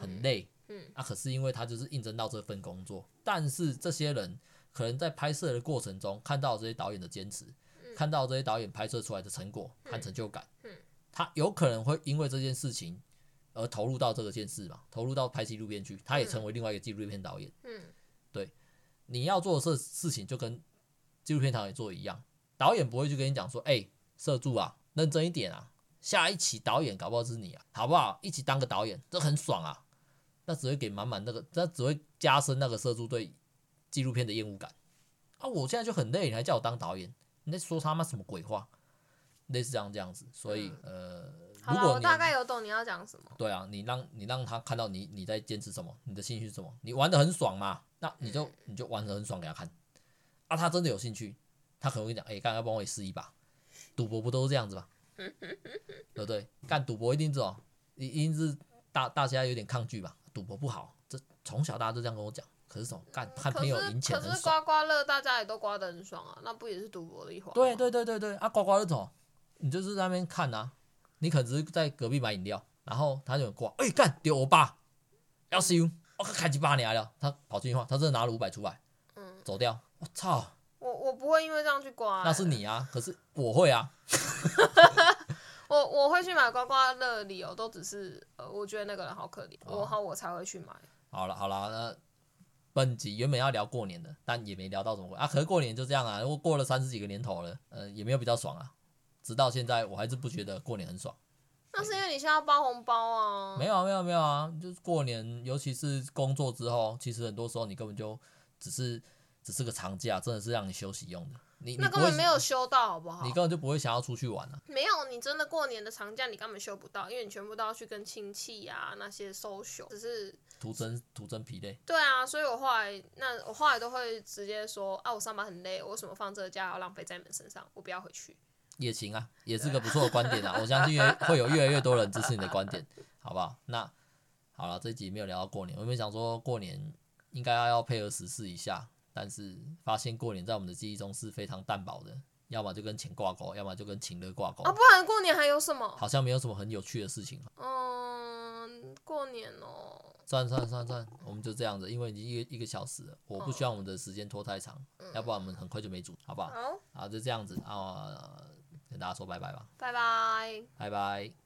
很累。嗯，啊，可是因为他就是应征到这份工作，但是这些人可能在拍摄的过程中看到这些导演的坚持，嗯、看到这些导演拍摄出来的成果和成就感，他有可能会因为这件事情而投入到这个件事嘛，投入到拍纪录片去，他也成为另外一个纪录片导演，嗯，对，你要做的事事情就跟纪录片导演做一样，导演不会去跟你讲说，哎、欸，摄助啊，认真一点啊，下一期导演搞不好是你啊，好不好？一起当个导演，这很爽啊。那只会给满满那个，那只会加深那个摄助对纪录片的厌恶感啊！我现在就很累，你还叫我当导演？你在说他妈什么鬼话？类似这样这样子，所以、嗯、呃，如果我大概有懂你要讲什么。对啊，你让你让他看到你你在坚持什么，你的兴趣是什么，你玩的很爽嘛？那你就你就玩的很爽给他看啊！他真的有兴趣，他可能会讲，哎、欸，刚帮我也试一把，赌博不都是这样子吗？[LAUGHS] 对不对？干赌博一定这种，一定是大大家有点抗拒吧？赌博不好，这从小大家都这样跟我讲。可是什么干？看朋友赢钱。可是刮刮乐大家也都刮得很爽啊，那不也是赌博的一环？对对对对对啊！刮刮乐怎么？你就是在那边看啊，你可能只是在隔壁买饮料，然后他就刮，哎、欸、干丢我爸，要死我开几把年了，他跑进去话，他真的拿了五百出来，嗯，走掉，我操！我我不会因为这样去刮、欸，那是你啊，可是我会啊。[LAUGHS] 我我会去买刮刮乐的理由都只是，呃，我觉得那个人好可怜，我好我才会去买。好了好了，那本集原本要聊过年的，但也没聊到什么啊。可是过年就这样啊，如果过了三十几个年头了，呃，也没有比较爽啊。直到现在，我还是不觉得过年很爽。那是因为你现在要包红包啊？没有啊没有没有啊，就是过年，尤其是工作之后，其实很多时候你根本就只是只是个长假，真的是让你休息用的。你那根本没有休到，好不好？你根本就不会想要出去玩啊。没有，你真的过年的长假你根本休不到，因为你全部都要去跟亲戚呀、啊、那些 social，只是徒增徒增疲累。对啊，所以我后来那我后来都会直接说啊，我上班很累，我为什么放这个假要浪费在你们身上？我不要回去。也行啊，也是个不错的观点啊。我相信会有越来越多人支持你的观点，好不好？那好了，这一集没有聊到过年，我原本想说过年应该要要配合时事一下。但是发现过年在我们的记忆中是非常淡薄的，要么就跟钱挂钩，要么就跟情乐挂钩。啊，不然过年还有什么？好像没有什么很有趣的事情。嗯，过年哦。算算算算，我们就这样子，因为已经一个一个小时了，我不希望我们的时间拖太长，嗯、要不然我们很快就没煮，好不好？好，啊，就这样子啊，跟大家说拜拜吧。拜拜。拜拜。